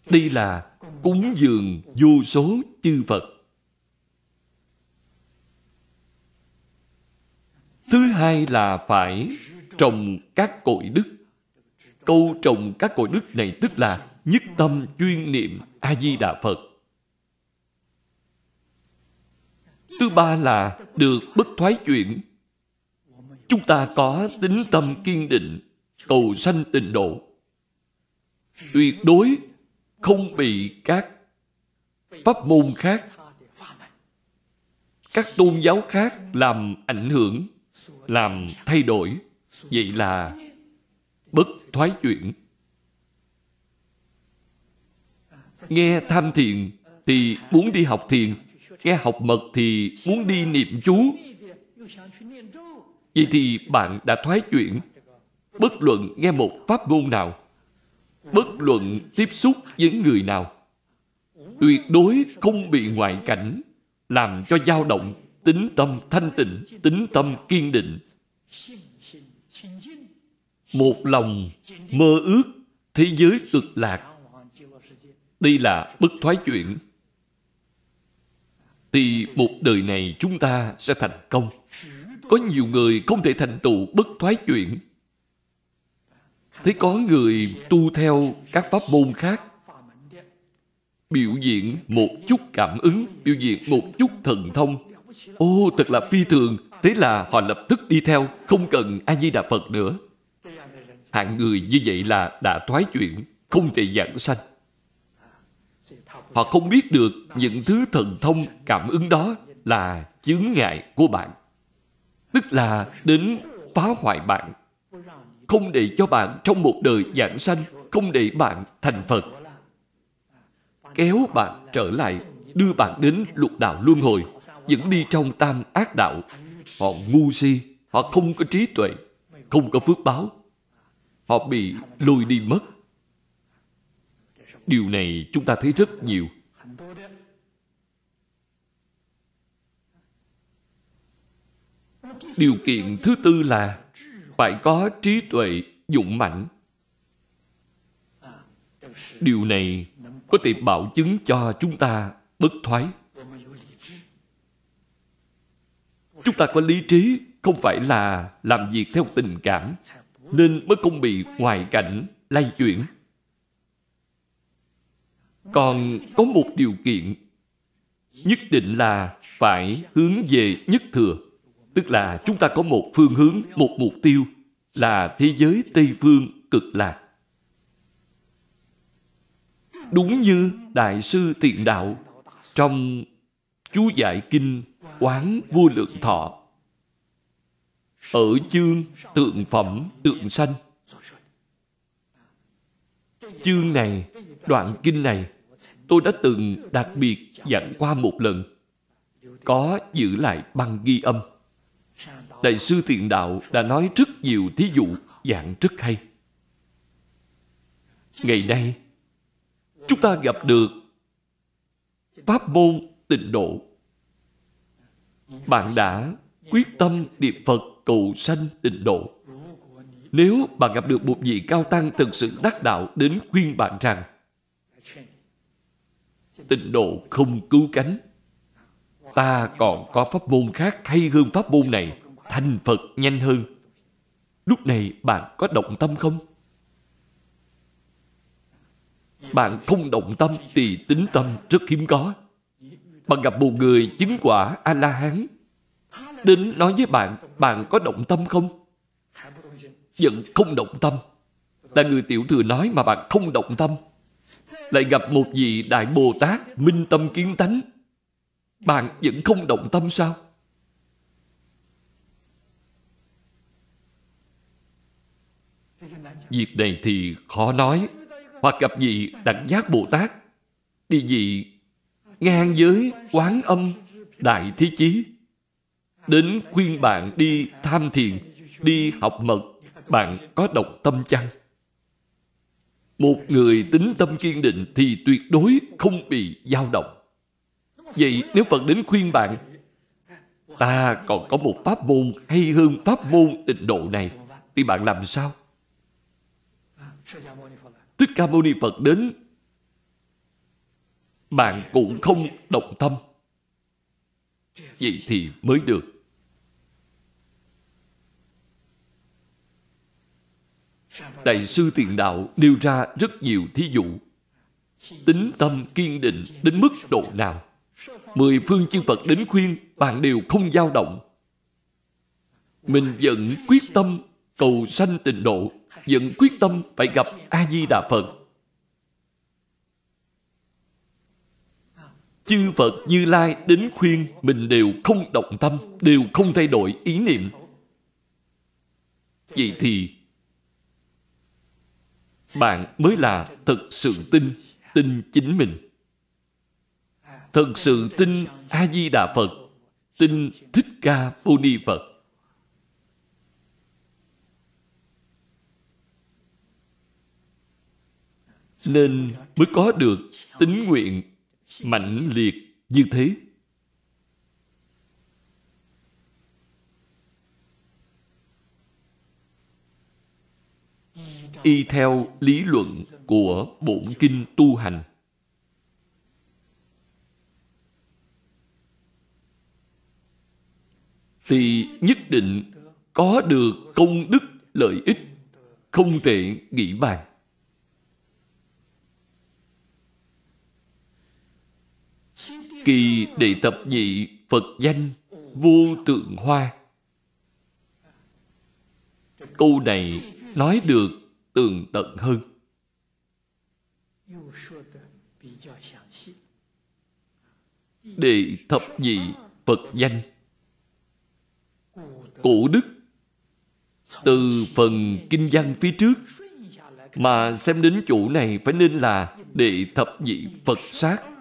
S1: Đây là cúng dường vô số chư Phật. Thứ hai là phải trồng các cội đức. Câu trồng các cội đức này tức là nhất tâm chuyên niệm A-di-đà Phật. Thứ ba là được bất thoái chuyển. Chúng ta có tính tâm kiên định, cầu sanh tịnh độ. Tuyệt đối không bị các pháp môn khác, các tôn giáo khác làm ảnh hưởng, làm thay đổi. Vậy là bất thoái chuyển. Nghe tham thiền thì muốn đi học thiền nghe học mật thì muốn đi niệm chú. Vậy thì bạn đã thoái chuyển. Bất luận nghe một pháp môn nào, bất luận tiếp xúc với người nào, tuyệt đối không bị ngoại cảnh làm cho dao động tính tâm thanh tịnh, tính tâm kiên định. Một lòng mơ ước thế giới cực lạc. Đây là bất thoái chuyển thì một đời này chúng ta sẽ thành công. Có nhiều người không thể thành tựu bất thoái chuyển. Thế có người tu theo các pháp môn khác biểu diễn một chút cảm ứng, biểu diễn một chút thần thông. Ô, thật là phi thường. Thế là họ lập tức đi theo, không cần A-di-đà Phật nữa. Hạng người như vậy là đã thoái chuyển, không thể giảng sanh. Họ không biết được những thứ thần thông cảm ứng đó là chướng ngại của bạn. Tức là đến phá hoại bạn. Không để cho bạn trong một đời giảng sanh, không để bạn thành Phật. Kéo bạn trở lại, đưa bạn đến lục đạo luân hồi, vẫn đi trong tam ác đạo. Họ ngu si, họ không có trí tuệ, không có phước báo. Họ bị lùi đi mất Điều này chúng ta thấy rất nhiều. Điều kiện thứ tư là phải có trí tuệ dụng mạnh. Điều này có thể bảo chứng cho chúng ta bất thoái. Chúng ta có lý trí, không phải là làm việc theo tình cảm, nên mới không bị ngoại cảnh lay chuyển. Còn có một điều kiện nhất định là phải hướng về nhất thừa. Tức là chúng ta có một phương hướng, một mục tiêu là thế giới Tây Phương cực lạc. Đúng như Đại sư Tiện Đạo trong chú giải kinh Quán vua Lượng Thọ. Ở chương Tượng Phẩm Tượng Sanh. Chương này, đoạn kinh này tôi đã từng đặc biệt dặn qua một lần. Có giữ lại băng ghi âm. Đại sư thiện đạo đã nói rất nhiều thí dụ dạng rất hay. Ngày nay chúng ta gặp được pháp môn tịnh độ bạn đã quyết tâm niệm phật cầu sanh tịnh độ. Nếu bạn gặp được một vị cao tăng thực sự đắc đạo đến khuyên bạn rằng, tịnh độ không cứu cánh, ta còn có pháp môn khác hay hơn pháp môn này, thành phật nhanh hơn. Lúc này bạn có động tâm không? Bạn không động tâm thì tính tâm rất hiếm có bạn gặp một người chứng quả a la hán đến nói với bạn, bạn có động tâm không? Vẫn không động tâm. Là người tiểu thừa nói mà bạn không động tâm. Lại gặp một vị Đại Bồ Tát minh tâm kiến tánh. Bạn vẫn không động tâm sao? Việc này thì khó nói. Hoặc gặp vị đẳng giác Bồ Tát, đi vị ngang giới quán âm đại thế chí. Đến khuyên bạn đi tham thiền, đi học mật, bạn có động tâm chăng? Một người tính tâm kiên định thì tuyệt đối không bị dao động. Vậy nếu phật đến khuyên bạn, ta còn có một pháp môn hay hơn pháp môn tịnh độ này, thì bạn làm sao? Thích ca mâu ni phật đến bạn cũng không động tâm. Vậy thì mới được. Đại sư tiền đạo nêu ra rất nhiều thí dụ. Tính tâm kiên định đến mức độ nào? Mười phương chư phật đến khuyên, bạn đều không dao động. Mình vẫn quyết tâm cầu sanh tịnh độ, vẫn quyết tâm phải gặp a di đà phật. Chư Phật Như Lai đến khuyên mình đều không động tâm, đều không thay đổi ý niệm. Vậy thì bạn mới là thật sự tin, tin chính mình. Thật sự tin A-di-đà Phật, tin Thích Ca Mâu Ni Phật. Nên mới có được tính nguyện mãnh liệt như thế. Y theo lý luận của bổn kinh tu hành. Thì nhất định có được công đức lợi ích không thể nghĩ bàn. Kỳ đệ tập nhị Phật danh vô tượng hoa. Câu này nói được tường tận hơn. Đệ thập nhị Phật danh Cổ đức. Từ phần kinh văn phía trước Mà xem đến chủ này phải nên là Đệ thập nhị Phật sát.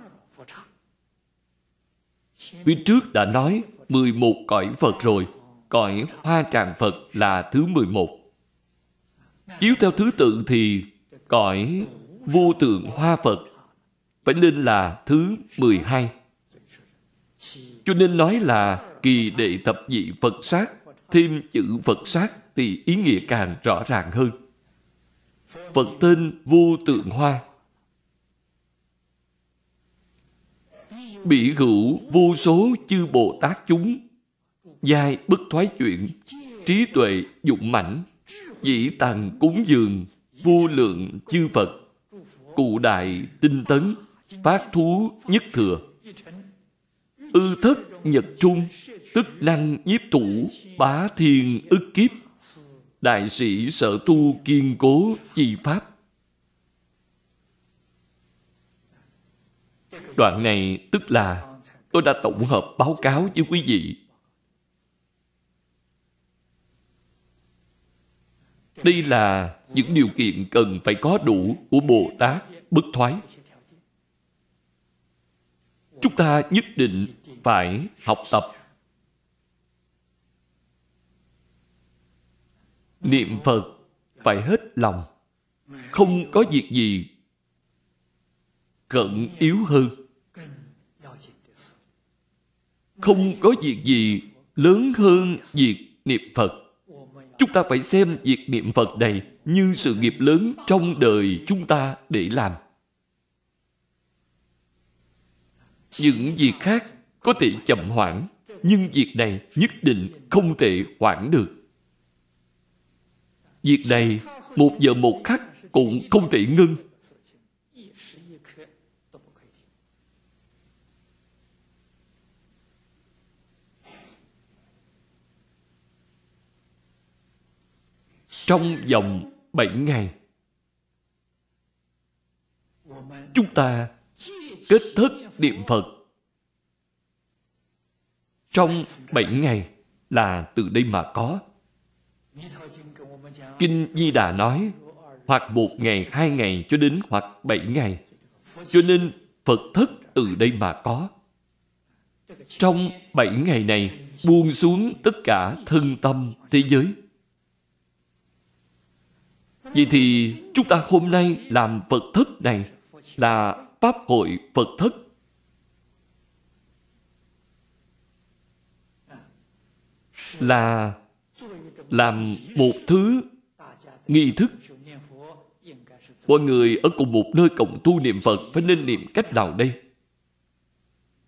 S1: Phía trước đã nói 11 cõi Phật rồi. Cõi Hoa Tràng Phật là thứ 11. Chiếu theo thứ tự thì cõi vô tượng Hoa Phật, phải nên là thứ 12. Cho nên nói là kỳ đệ thập dị Phật sát, thêm chữ Phật sát thì ý nghĩa càng rõ ràng hơn. Phật tên vô tượng hoa bị hữu vô số chư Bồ Tát chúng, giai bất thoái chuyện, trí tuệ dụng mãnh, dĩ tàng cúng dường, vô lượng chư Phật, cụ đại tinh tấn, phát thú nhất thừa. Ư thất nhật trung, tức năng nhiếp thủ, bá thiên ức kiếp, đại sĩ sở tu kiên cố chi pháp. Đoạn này tức là tôi đã tổng hợp báo cáo với quý vị. Đây là những điều kiện cần phải có đủ của Bồ Tát bất thoái. Chúng ta nhất định phải học tập niệm Phật phải hết lòng không có việc gì cận yếu hơn không có việc gì lớn hơn việc niệm Phật. Chúng ta phải xem việc niệm Phật này như sự nghiệp lớn trong đời chúng ta để làm. Những việc khác có thể chậm hoãn, nhưng việc này nhất định không thể hoãn được. Việc này một giờ một khắc cũng không thể ngưng trong vòng bảy ngày chúng ta kết thúc niệm Phật trong bảy ngày là từ đây mà có. Kinh Di Đà nói hoặc một ngày, hai ngày cho đến hoặc bảy ngày. Cho nên Phật thức từ đây mà có. Trong bảy ngày này buông xuống tất cả thân tâm thế giới. Vậy thì chúng ta hôm nay làm Phật thất này là Pháp hội Phật thất. Là làm một thứ nghi thức mọi người ở cùng một nơi cộng tu niệm Phật phải nên niệm cách nào đây?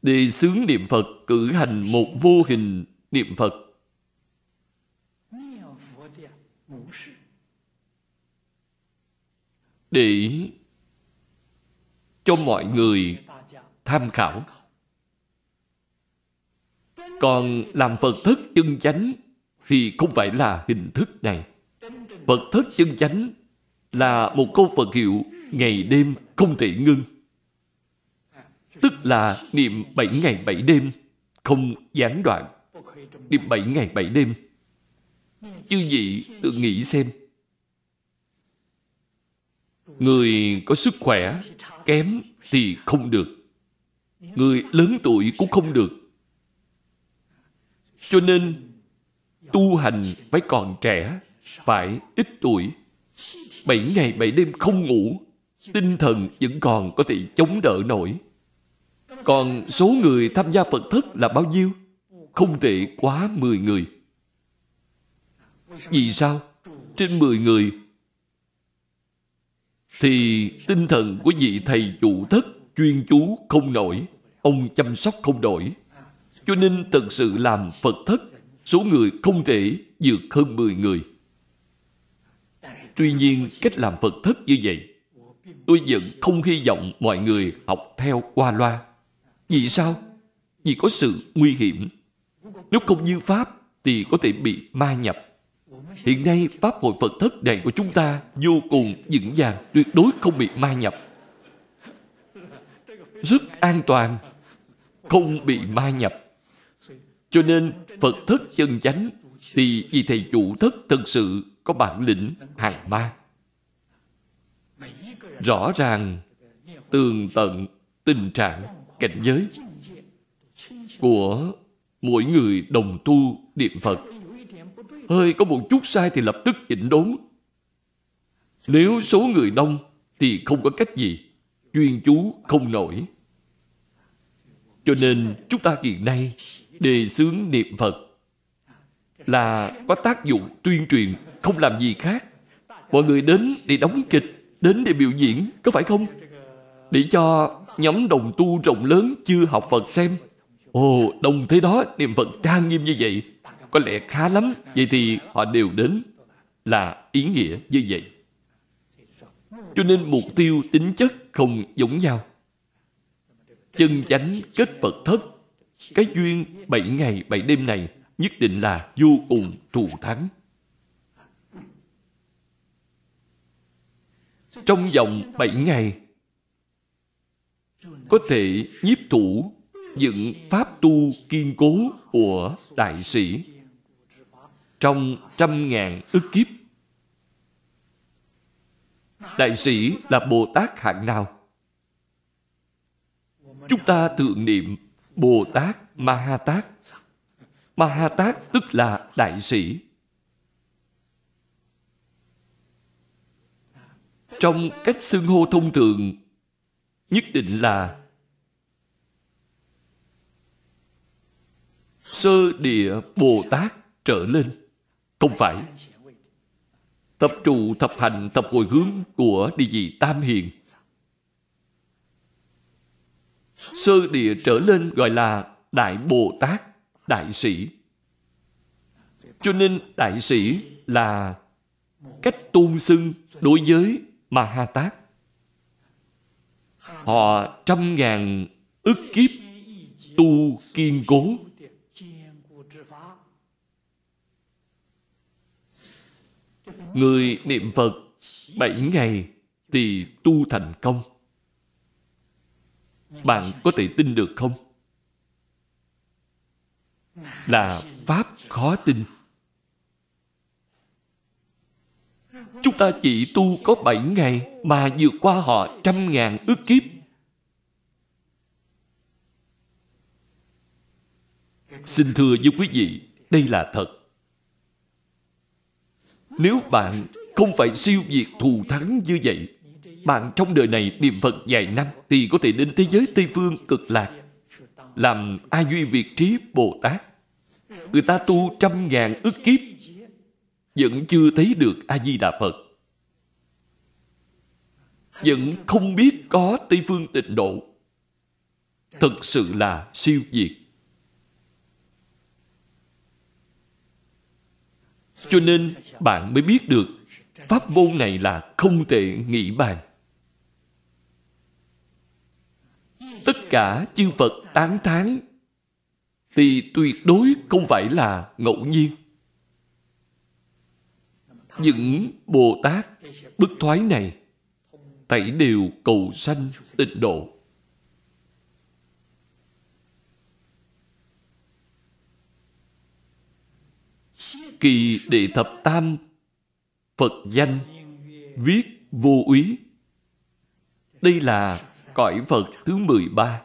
S1: Đề xướng niệm Phật cử hành một mô hình niệm Phật. Để cho mọi người tham khảo. Còn làm Phật thất chân chánh thì không phải là hình thức này. Phật thất chân chánh là một câu Phật hiệu ngày đêm không thể ngưng. Tức là niệm bảy ngày bảy đêm, không gián đoạn. Niệm bảy ngày bảy đêm. Chư vị tự nghĩ xem. Người có sức khỏe kém thì không được. Người lớn tuổi cũng không được. Cho nên tu hành phải còn trẻ, phải ít tuổi bảy ngày bảy đêm không ngủ, tinh thần vẫn còn có thể chống đỡ nổi. Còn số người tham gia Phật thất là bao nhiêu? Không thể quá 10 người. Vì sao? Trên 10 người thì tinh thần của vị thầy chủ thất chuyên chú không nổi, ông chăm sóc không nổi. Cho nên thật sự làm Phật thất, số người không thể vượt hơn 10 người. Tuy nhiên, cách làm Phật thất như vậy, tôi vẫn không hy vọng mọi người học theo qua loa. Vì sao? Vì có sự nguy hiểm. Nếu không như Pháp, thì có thể bị ma nhập. Hiện nay, Pháp hội Phật thất này của chúng ta vô cùng vững vàng, tuyệt đối không bị ma nhập. Rất an toàn, không bị ma nhập. Cho nên, Phật thất chân chánh thì vì thầy chủ thất thật sự có bản lĩnh hàng ma. Rõ ràng, tường tận tình trạng, cảnh giới của mỗi người đồng tu niệm Phật. Hơi có một chút sai thì lập tức chỉnh đốn. Nếu số người đông thì không có cách gì. Chuyên chú không nổi. Cho nên chúng ta hiện nay đề xướng niệm Phật là có tác dụng tuyên truyền không làm gì khác. Mọi người đến để đóng kịch, đến để biểu diễn, có phải không? Để cho nhóm đồng tu rộng lớn chưa học Phật xem. Ồ, đồng thế đó, niệm Phật trang nghiêm như vậy. Có lẽ khá lắm. Vậy thì họ đều đến là ý nghĩa như vậy. Cho nên mục tiêu tính chất không giống nhau. Chân chánh kết Phật thất. Cái duyên bảy ngày bảy đêm này nhất định là vô cùng thù thắng. trong vòng bảy ngày, có thể nhiếp thủ những pháp tu kiên cố của đại sĩ trong trăm ngàn ức kiếp. Đại sĩ là Bồ Tát hạng nào? Chúng ta tượng niệm Bồ Tát Ma Ha Tát. Ma Ha Tát tức là đại sĩ. trong cách xưng hô thông thường, nhất định là sơ địa bồ tát trở lên không phải tập trụ, thập hành tập hồi hướng của địa vị tam hiền sơ địa trở lên gọi là đại bồ tát, đại sĩ cho nên đại sĩ là cách tôn xưng đối với Ma Ha Tát. Họ trăm ngàn ức kiếp tu kiên cố. Người niệm Phật bảy ngày thì tu thành công. Bạn có thể tin được không? Là Pháp khó tin. Chúng ta chỉ tu có bảy ngày mà vượt qua họ trăm ngàn ước kiếp. Xin thưa với quý vị, đây là thật. Nếu bạn không phải siêu việt thù thắng như vậy, bạn trong đời này niệm Phật vài năm thì có thể đến thế giới Tây Phương cực lạc, làm A Duy Việt Trí Bồ Tát. Người ta tu trăm ngàn ức kiếp, vẫn chưa thấy được A-di-đà Phật. Vẫn không biết có Tây Phương tịnh độ. Thật sự là siêu việt. Cho nên bạn mới biết được pháp môn này là không thể nghĩ bàn. Tất cả chư Phật tán thán thì tuyệt đối không phải là ngẫu nhiên. Những Bồ Tát bức thoái này, thảy đều cầu sanh tịnh độ. Kỳ đệ thập tam Phật danh viết vô úy. Đây là cõi Phật thứ 13.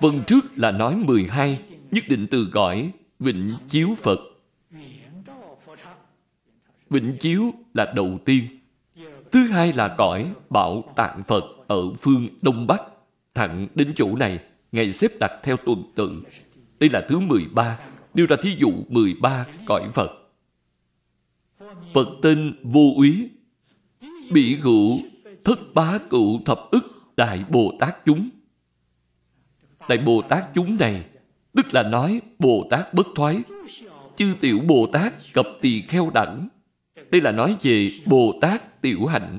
S1: Phần trước là nói 12, nhất định từ gọi Vịnh Chiếu Phật. Vịnh Chiếu là đầu tiên. Thứ hai là cõi Bảo Tạng Phật ở phương Đông Bắc. Thẳng đến chỗ này, ngày xếp đặt theo tuần tự. Đây là thứ 13, nêu ra thí dụ 13 cõi Phật. Phật tên vô úy, bị hữu thất bá cựu thập ức Đại Bồ Tát chúng. Đại Bồ Tát chúng này, tức là nói Bồ Tát bất thoái, chư tiểu Bồ Tát cập tỳ kheo đẳng. Đây là nói về Bồ Tát tiểu hạnh.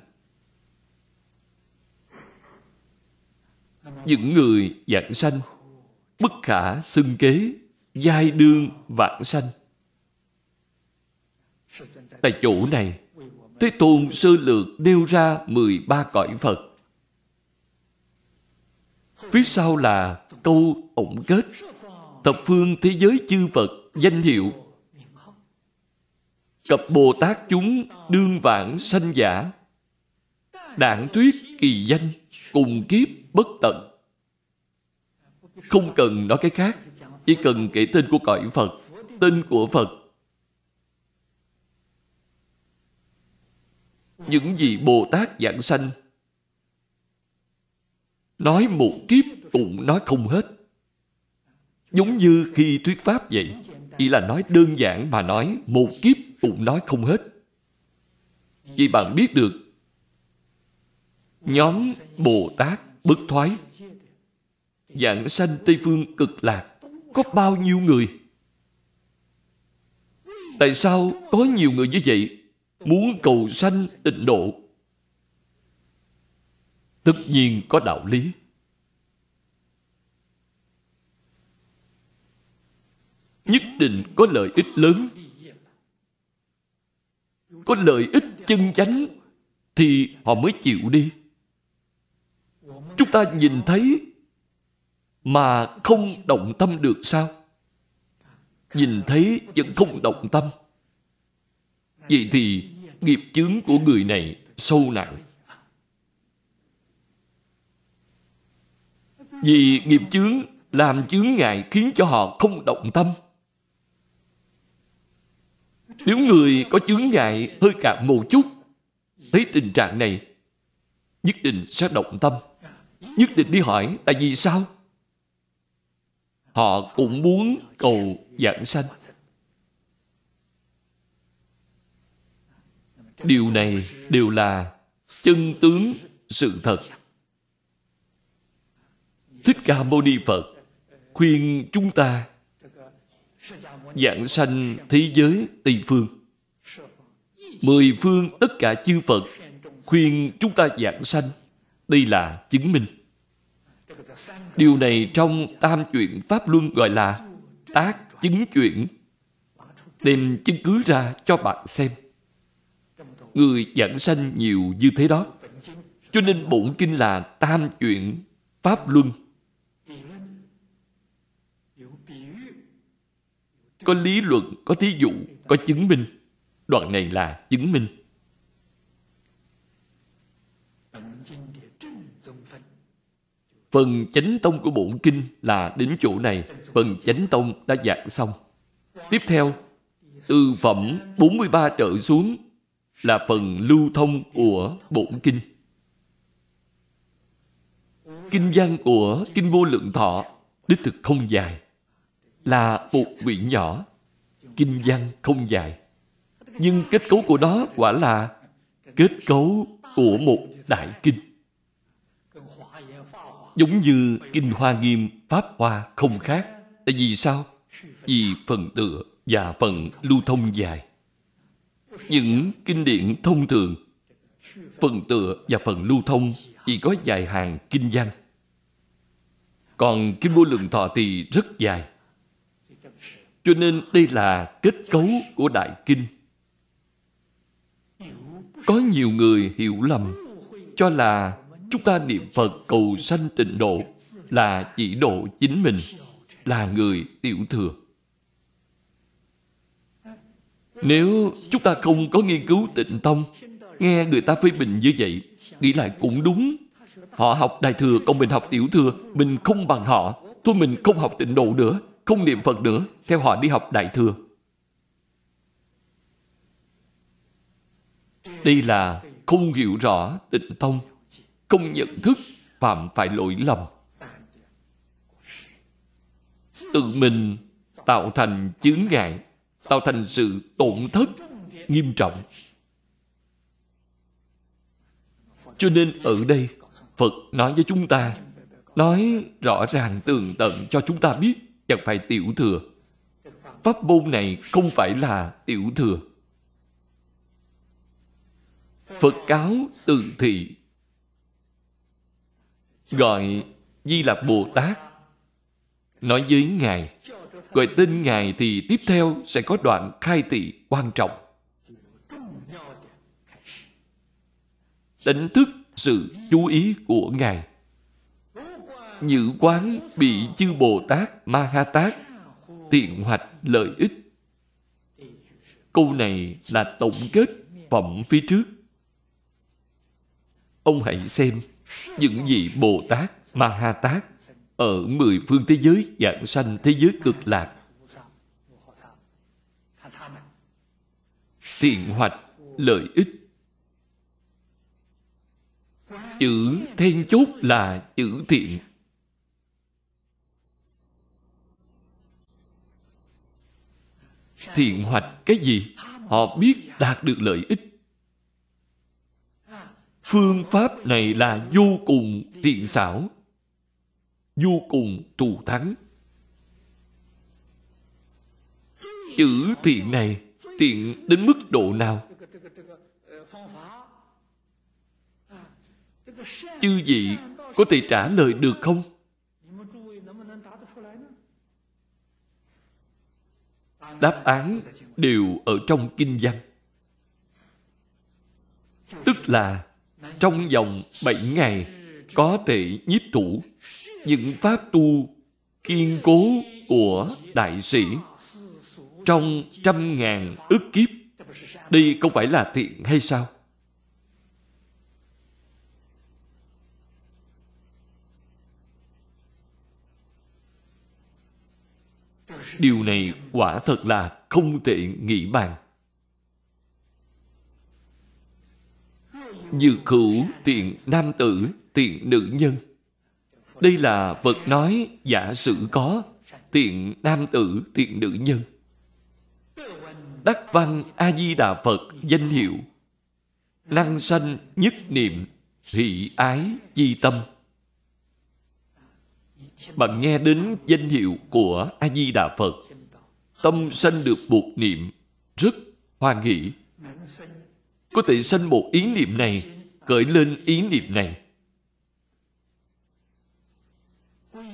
S1: Những người giảng sanh, bất khả xưng kế, giai đương vãng sanh. Tại chỗ này, Thế Tôn sơ lược nêu ra 13 cõi Phật. Phía sau là câu ổng kết Thập phương thế giới chư Phật danh hiệu Cập Bồ Tát chúng đương vãng sanh giả Đảng thuyết kỳ danh Cùng kiếp bất tận Không cần nói cái khác chỉ cần kể tên của cõi Phật Tên của Phật Những gì Bồ Tát giảng sanh Nói một kiếp cũng nói không hết. Giống như khi thuyết pháp vậy, chỉ là nói đơn giản mà nói một kiếp cũng nói không hết. Vì bạn biết được nhóm Bồ Tát bất thoái giảng sanh Tây Phương cực lạc có bao nhiêu người? Tại sao có nhiều người như vậy muốn cầu sanh tịnh độ? Tất nhiên có đạo lý. Nhất định có lợi ích lớn. Có lợi ích chân chánh thì họ mới chịu đi. Chúng ta nhìn thấy mà không động tâm được sao nhìn thấy vẫn không động tâm vậy thì nghiệp chướng của người này sâu nặng Vì nghiệp chướng làm chướng ngại khiến cho họ không động tâm. Nếu người có chướng ngại hơi cạn một chút, thấy tình trạng này, nhất định sẽ động tâm. Nhất định đi hỏi tại vì sao? Họ cũng muốn cầu giảng sanh. Điều này đều là chân tướng sự thật. Thích Ca Mâu Ni Phật khuyên chúng ta giảng sanh thế giới Tây Phương. Mười phương tất cả chư Phật khuyên chúng ta giảng sanh. Đây là chứng minh. Điều này trong tam chuyện Pháp Luân gọi là tác chứng chuyển. Đem chứng cứ ra cho bạn xem. người giảng sanh nhiều như thế đó. Cho nên bổn kinh là tam chuyện Pháp Luân. Có lý luận, có thí dụ, có chứng minh. Đoạn này là chứng minh. Phần chánh tông của bổn kinh là đến chỗ này. Phần chánh tông đã giảng xong. Tiếp theo, từ phẩm 43 trở xuống là phần lưu thông của bổn kinh. Kinh văn của Kinh Vô Lượng Thọ đích thực không dài, là một quyển nhỏ. Kinh văn không dài. Nhưng kết cấu của nó quả là kết cấu của một đại kinh. Giống như Kinh Hoa Nghiêm Pháp Hoa không khác. Tại vì sao? Vì phần tựa và phần lưu thông dài. Những kinh điển thông thường, phần tựa và phần lưu thông chỉ có dài hàng kinh văn. Còn Kinh Vô Lượng Thọ thì rất dài. Cho nên đây là kết cấu của Đại Kinh. Có nhiều người hiểu lầm cho là chúng ta niệm Phật cầu sanh tịnh độ là chỉ độ chính mình, là người tiểu thừa. Nếu chúng ta không có nghiên cứu tịnh tông, nghe người ta phê bình như vậy, nghĩ lại cũng đúng. Họ học đại thừa, còn mình học tiểu thừa, mình không bằng họ. Thôi mình không học tịnh độ nữa, không niệm Phật nữa, theo họ đi học đại thừa. Đây là không hiểu rõ tịnh tông, không nhận thức phạm phải lỗi lầm. Tự mình tạo thành chướng ngại tạo thành sự tổn thất nghiêm trọng. Cho nên ở đây, Phật nói với chúng ta, nói rõ ràng tường tận cho chúng ta biết chẳng phải tiểu thừa. Pháp môn này không phải là tiểu thừa. Phật cáo từ thị gọi Di Lạc Bồ Tát nói với Ngài, Gọi tên Ngài thì tiếp theo sẽ có đoạn khai thị quan trọng. Đánh thức sự chú ý của Ngài. Nhữ quán bị chư Bồ Tát Ma Ha Tát tiện hoạch lợi ích. Câu này là tổng kết phẩm phía trước. Ông hãy xem những vị Bồ Tát Ma Ha Tát ở mười phương thế giới dạng sanh thế giới cực lạc. Thiện hoạch, lợi ích. Chữ then chốt là chữ thiện. Thiện hoạch cái gì? Họ biết đạt được lợi ích phương pháp này là vô cùng tiện xảo, vô cùng thù thắng. Chữ thiện này tiện đến mức độ nào? Chư vị có thể trả lời được không? Đáp án đều ở trong kinh văn. Tức là trong vòng bảy ngày có thể nhiếp thủ. Những pháp tu kiên cố của đại sĩ trong trăm ngàn ức kiếp, đây không phải là thiện hay sao? Điều này quả thật là không thể nghĩ bàn. Như khửu tiện nam tử tiện nữ nhân. Đây là vật nói giả sử có tiện nam tử, tiện nữ nhân. Đắc văn A-di-đà Phật danh hiệu. Năng sanh nhất niệm Thị ái chi tâm. Bạn nghe đến danh hiệu của A-di-đà Phật Tâm sanh được buộc niệm Rất hoan hỷ. Có thể sanh một ý niệm này Cởi lên ý niệm này.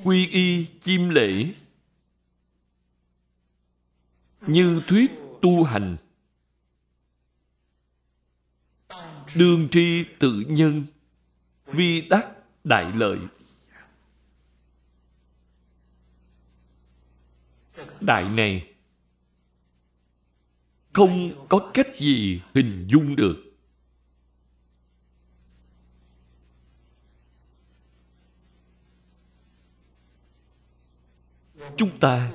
S1: Quy y chim lễ. Như thuyết tu hành. Đương tri tự nhân. Vi đắc đại lợi. Đại này không có cách gì hình dung được. Chúng ta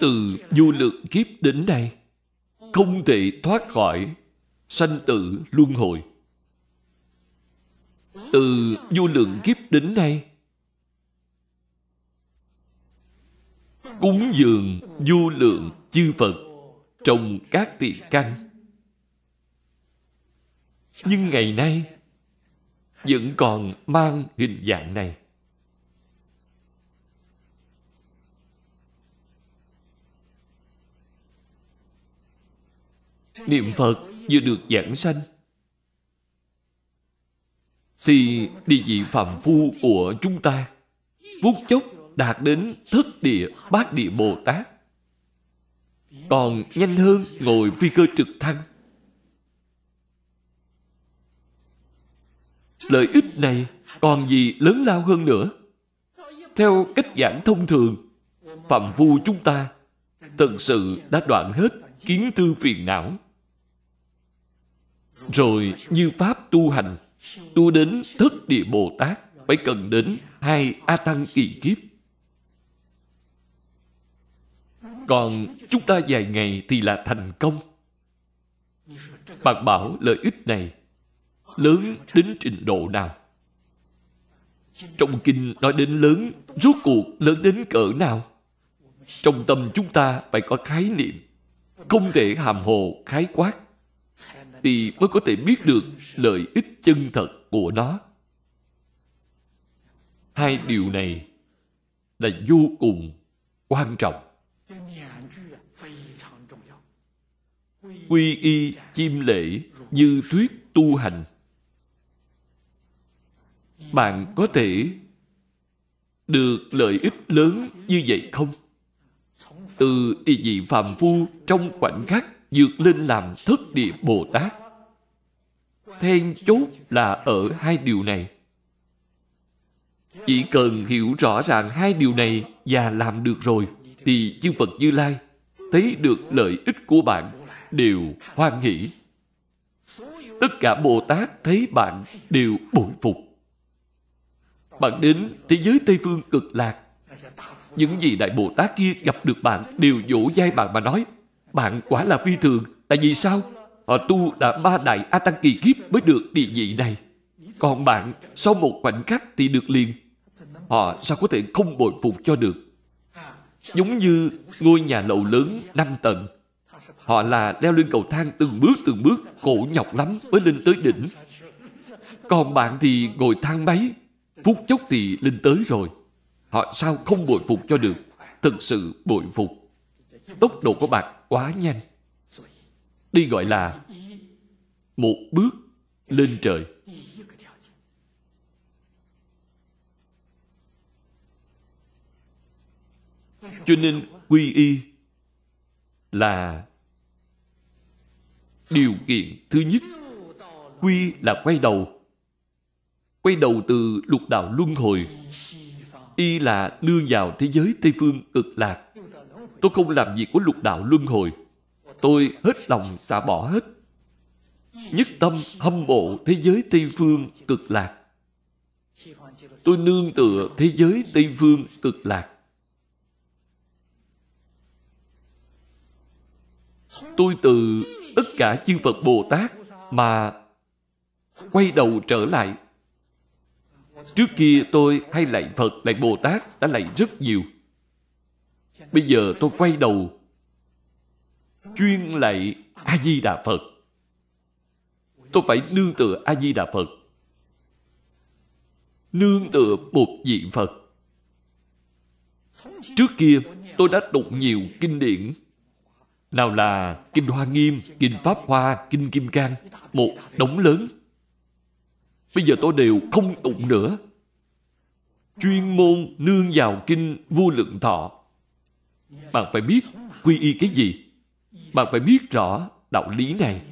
S1: từ vô lượng kiếp đến nay không thể thoát khỏi sanh tử luân hồi. Từ vô lượng kiếp đến nay, cúng dường vô lượng chư Phật trồng các tiền căn. Nhưng ngày nay, vẫn còn mang hình dạng này. Niệm Phật vừa được giảng sanh, thì địa vị phạm phu của chúng ta phút chốc đạt đến thất địa bát địa Bồ Tát. Còn nhanh hơn ngồi phi cơ trực thăng. Lợi ích này còn gì lớn lao hơn nữa? Theo cách giảng thông thường, phạm vu chúng ta thật sự đã đoạn hết kiến tư phiền não. Rồi như Pháp tu hành, tu đến thất địa Bồ Tát, phải cần đến hai A Tăng kỳ kiếp. Còn chúng ta vài ngày thì là thành công. Bạn bảo lợi ích này lớn đến trình độ nào? Trong kinh nói đến lớn, rốt cuộc lớn đến cỡ nào? Trong tâm chúng ta phải có khái niệm, không thể hàm hồ khái quát, thì mới có thể biết được lợi ích chân thật của nó. Hai điều này là vô cùng quan trọng. Quy y chim lễ như thuyết tu hành. Bạn có thể được lợi ích lớn như vậy không? Từ địa vị phàm phu trong khoảnh khắc vượt lên làm thất địa bồ tát. Then chốt là ở hai điều này. Chỉ cần hiểu rõ ràng hai điều này và làm được rồi, thì chư phật như lai thấy được lợi ích của bạn đều hoan hỷ. Tất cả Bồ Tát thấy bạn đều bội phục. Bạn đến thế giới Tây Phương cực lạc. Những gì Đại Bồ Tát kia gặp được bạn đều vỗ vai bạn mà nói, bạn quả là phi thường. Tại vì sao? Họ tu đã ba đại A Tăng kỳ kiếp mới được địa vị này. Còn bạn, sau một khoảnh khắc thì được liền. Họ sao có thể không bội phục cho được? Giống như ngôi nhà lầu lớn năm tầng Họ là leo lên cầu thang từng bước từng bước, cổ nhọc lắm mới lên tới đỉnh. Còn bạn thì ngồi thang máy, phút chốc thì lên tới rồi. Họ sao không bội phục cho được? Thực sự bội phục. Tốc độ của bạn quá nhanh. Đi gọi là một bước lên trời. Cho nên quy y là Điều kiện thứ nhất, Quy là quay đầu. Quay đầu từ lục đạo luân hồi. Y là đưa vào thế giới Tây Phương cực lạc. Tôi không làm việc của lục đạo luân hồi. Tôi hết lòng xả bỏ hết. Nhất tâm hâm mộ thế giới Tây Phương cực lạc. Tôi nương tựa thế giới Tây Phương cực lạc. Tôi từ tất cả chư Phật Bồ Tát mà quay đầu trở lại. Trước kia tôi hay lạy Phật, lạy Bồ Tát đã lạy rất nhiều. Bây giờ tôi quay đầu chuyên lạy A-di-đà Phật. Tôi phải nương tựa A-di-đà Phật. Nương tựa một vị Phật. Trước kia tôi đã tụng nhiều kinh điển nào là Kinh Hoa Nghiêm, Kinh Pháp Hoa, Kinh Kim Cang, một đống lớn. Bây giờ tôi đều không tụng nữa. Chuyên môn nương vào Kinh Vô Lượng Thọ. Bạn phải biết quy y cái gì. Bạn phải biết rõ đạo lý này.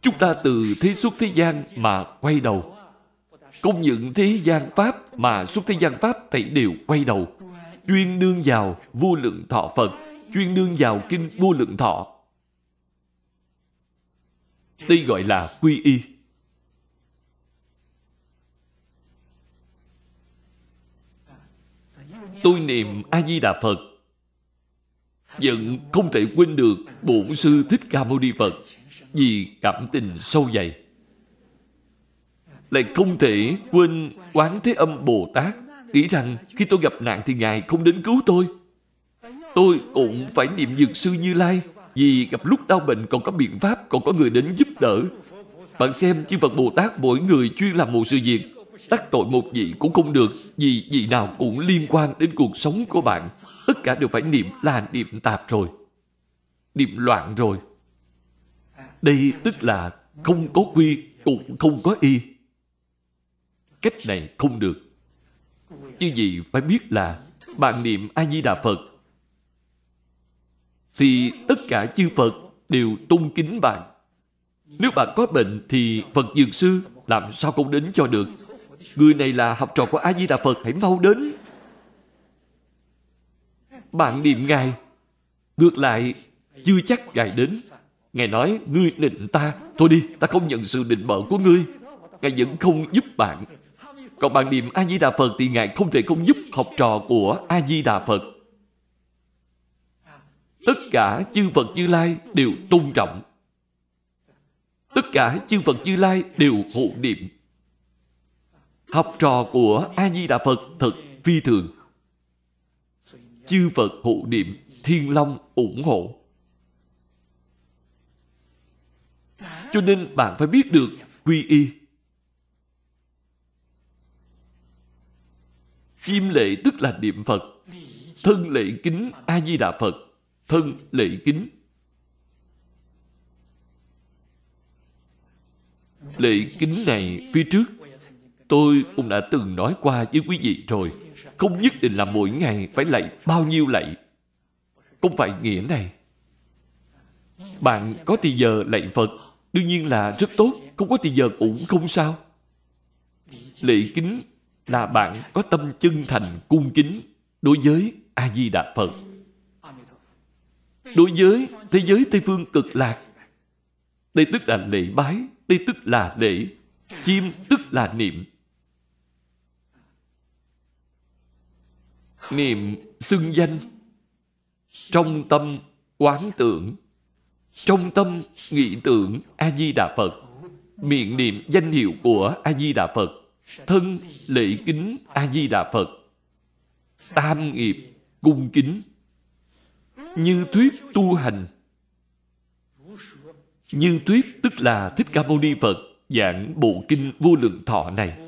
S1: Chúng ta từ thế xuất thế gian mà quay đầu công những thế gian Pháp mà xuất thế gian Pháp thảy đều quay đầu. Chuyên nương vào vô lượng thọ Phật, chuyên nương vào kinh vô lượng thọ. Đây gọi là quy y. Tôi niệm A-di-đà Phật vẫn không thể quên được bổn sư Thích Ca Mâu Ni Phật vì cảm tình sâu dày. Lại không thể quên Quán Thế Âm Bồ Tát nghĩ rằng khi tôi gặp nạn thì Ngài không đến cứu tôi. Tôi cũng phải niệm Dược Sư Như Lai vì gặp lúc đau bệnh còn có biện pháp, còn có người đến giúp đỡ. Bạn xem chư Phật Bồ Tát mỗi người chuyên làm một sự việc đắc tội một vị cũng không được vì vị nào cũng liên quan đến cuộc sống của bạn. Tất cả đều phải niệm là niệm tạp rồi. Niệm loạn rồi. Đây tức là không có quy cũng không có y. Cách này không được. Chứ gì phải biết là bạn niệm A-di-đà Phật, thì tất cả chư Phật đều tôn kính bạn. Nếu bạn có bệnh thì Phật Dược Sư làm sao không đến cho được. Người này là học trò của A-di-đà Phật, hãy mau đến. Bạn niệm Ngài, Ngược lại, Chưa chắc Ngài đến Ngài nói, Ngươi định ta, Thôi đi, Ta không nhận sự định bợ của ngươi Ngài vẫn không giúp bạn còn bạn niệm A-di-đà Phật Thì Ngài không thể không giúp học trò của A-di-đà Phật Tất cả chư Phật Như Lai đều tôn trọng Tất cả chư Phật Như Lai đều hộ niệm Học trò của A-di-đà Phật thật phi thường chư Phật hộ niệm, thiên long ủng hộ. Cho nên bạn phải biết được quy y. Chim lệ tức là niệm Phật. Thân lệ kính A-di-đà Phật. Thân lệ kính. Lệ kính này phía trước tôi cũng đã từng nói qua với quý vị rồi. Không nhất định là mỗi ngày phải lạy bao nhiêu lạy. Không phải nghĩa này. Bạn có thì giờ lạy Phật, đương nhiên là rất tốt, không có thì giờ cũng không sao. lệ kính là bạn có tâm chân thành cung kính đối với A-di-đà Phật. Đối với thế giới Tây Phương cực lạc, đây tức là lễ bái, đây tức là lễ, chim tức là niệm. niệm xưng danh trong tâm quán tưởng trong tâm nghĩ tưởng a di đà phật miệng niệm danh hiệu của a di đà phật thân lễ kính a di đà phật. Tam nghiệp cung kính. Như thuyết tu hành. Như thuyết tức là thích ca mâu ni phật giảng bộ kinh vô lượng thọ này.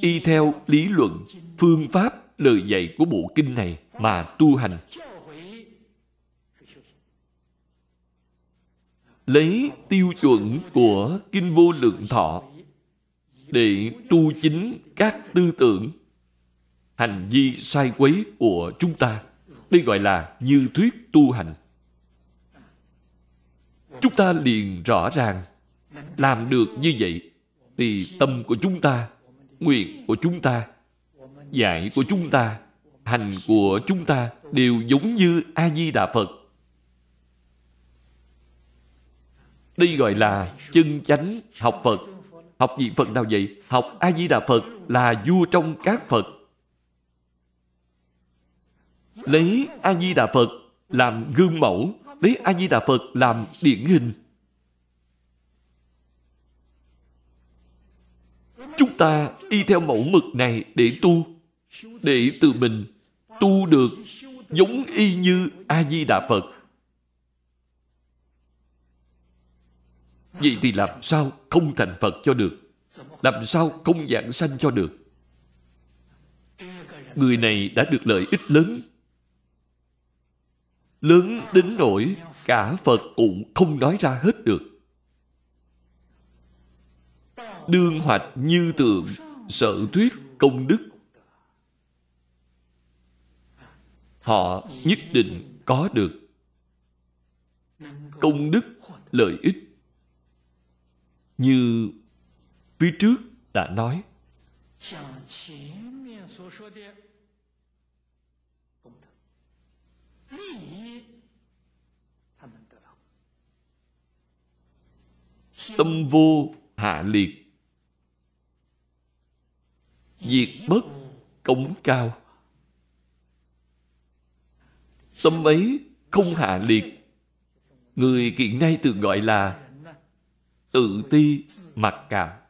S1: Y theo lý luận, phương pháp, lời dạy của bộ kinh này mà tu hành. Lấy tiêu chuẩn của Kinh Vô Lượng Thọ để tu chính các tư tưởng, hành vi sai quấy của chúng ta. Đây gọi là như thuyết tu hành. Chúng ta liền rõ ràng làm được như vậy thì tâm của chúng ta nguyện của chúng ta, dạy của chúng ta, hành của chúng ta đều giống như A-di-đà Phật. Đây gọi là chân chánh học Phật. Học gì Phật nào vậy? Học A-di-đà Phật là vua trong các Phật. Lấy A-di-đà Phật làm gương mẫu, lấy A-di-đà Phật làm điển hình. Chúng ta đi theo mẫu mực này để tu, để tự mình tu được giống y như A-di-đà Phật. Vậy thì làm sao không thành Phật cho được? Làm sao không giảng sanh cho được? Người này đã được lợi ích lớn. Lớn đến nỗi cả Phật cũng không nói ra hết được đương hoạch như tượng, sở thuyết công đức họ nhất định có được công đức, lợi ích như phía trước đã nói. Tâm vô hạ liệt. Diệt bất cống cao. Tâm ấy không hạ liệt. Người hiện nay thường gọi là tự ti mặc cảm.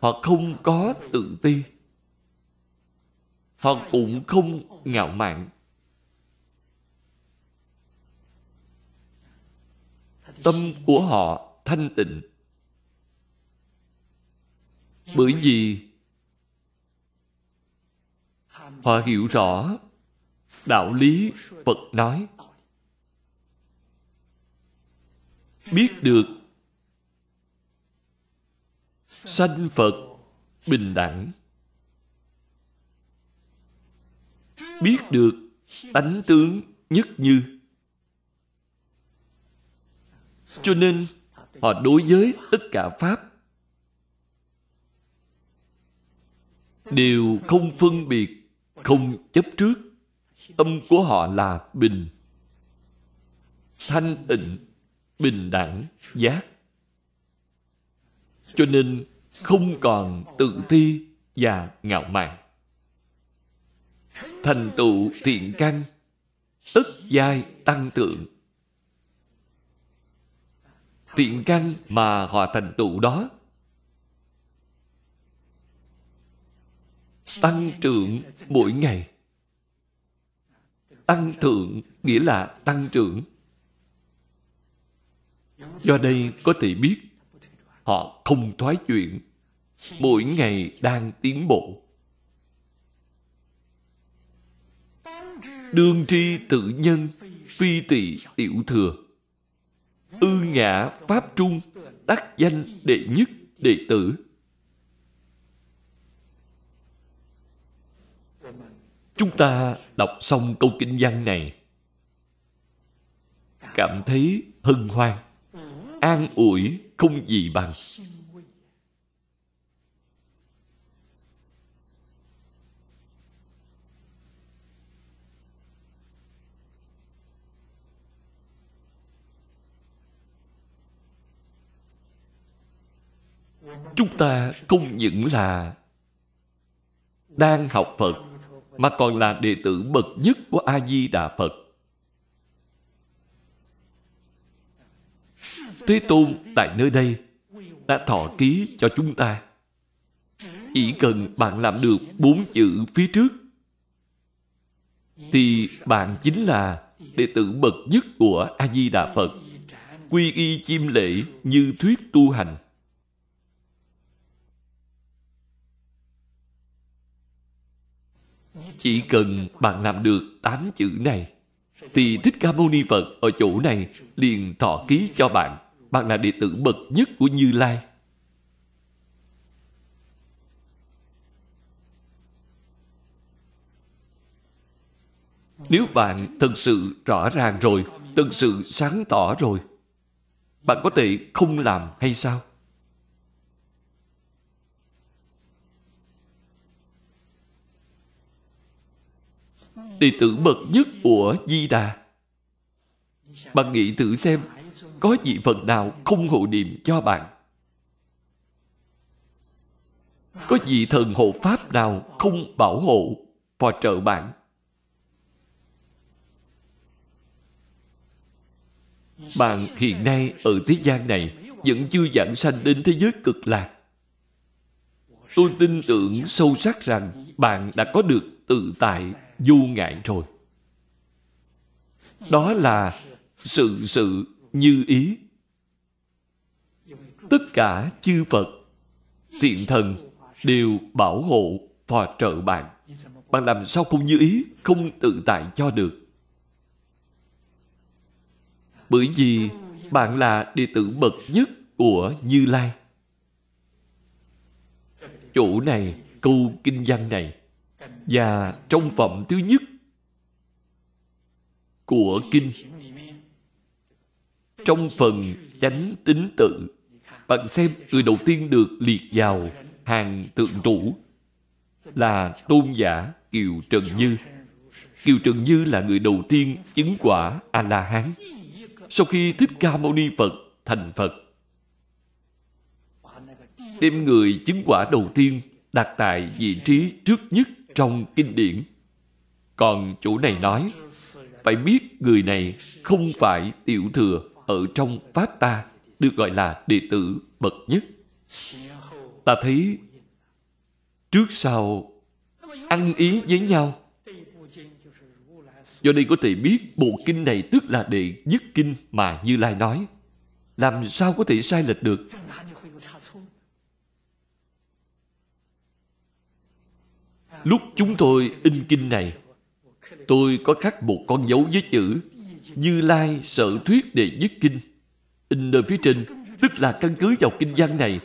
S1: Họ không có tự ti. Họ cũng không ngạo mạn. Tâm của họ thanh tịnh. Bởi vì họ hiểu rõ đạo lý phật nói. Biết được. Sanh phật bình đẳng. Biết được tánh tướng nhất như. Cho nên họ đối với tất cả pháp đều không phân biệt, không chấp trước. Tâm của họ là bình, thanh tịnh bình đẳng giác. Cho nên không còn tự ti và ngạo mạn. Thành tựu thiện căn tất giai tăng tượng thiện căn mà họ thành tựu đó, tăng trưởng mỗi ngày. Tăng thượng nghĩa là tăng trưởng do đây có thể biết, họ không thoái chuyện. Mỗi ngày đang tiến bộ. Đương tri tự nhân, phi tỳ tiểu thừa. Ư ngã pháp trung, đắc danh đệ nhất, đệ tử. Chúng ta đọc xong câu kinh văn này. Cảm thấy hân hoan an ủi không gì bằng. Chúng ta không những là đang học phật, mà còn là đệ tử bậc nhất của a di đà phật. Thế tôn tại nơi đây đã thọ ký cho chúng ta chỉ cần bạn làm được bốn chữ phía trước, thì bạn chính là đệ tử bậc nhất của a di đà phật, quy y chiêm lễ như thuyết tu hành Chỉ cần bạn làm được tám chữ này, thì Thích Ca Mâu Ni Phật ở chỗ này liền thọ ký cho bạn. Bạn là đệ tử bậc nhất của Như Lai. Nếu bạn thật sự rõ ràng rồi, thật sự sáng tỏ rồi, bạn có thể không làm hay sao? đệ tử bậc nhất của Di Đà. Bạn nghĩ thử xem, có vị Phật nào không hộ niệm cho bạn? Có vị thần hộ Pháp nào không bảo hộ, phò trợ bạn? Bạn hiện nay ở thế gian này vẫn chưa giảng sanh đến thế giới cực lạc. Tôi tin tưởng sâu sắc rằng bạn đã có được tự tại vô ngại rồi đó là sự sự như ý. Tất cả chư phật, thiện thần đều bảo hộ phò trợ bạn. Bạn làm sao không như ý, không tự tại cho được. Bởi vì bạn là đệ tử bậc nhất của như lai. Chỗ này, câu kinh văn này, và trong phẩm thứ nhất của kinh trong phần chánh tính tự bạn xem người đầu tiên được liệt vào hàng tượng trụ là tôn giả Kiều Trần Như. Kiều Trần Như là người đầu tiên chứng quả A-la-hán. Sau khi Thích Ca Mâu Ni Phật thành Phật, đem người chứng quả đầu tiên đặt tại vị trí trước nhất trong kinh điển. Còn chủ này nói, phải biết người này không phải tiểu thừa ở trong Pháp ta, được gọi là đệ tử bậc nhất. Ta thấy trước sau ăn ý với nhau. Do đây có thể biết bộ kinh này tức là đệ nhất kinh mà Như Lai nói. Làm sao có thể sai lệch được? Lúc chúng tôi in kinh này, tôi có khắc một con dấu với chữ như Lai sở thuyết đệ nhất kinh. In nơi phía trên, tức là căn cứ vào kinh văn này.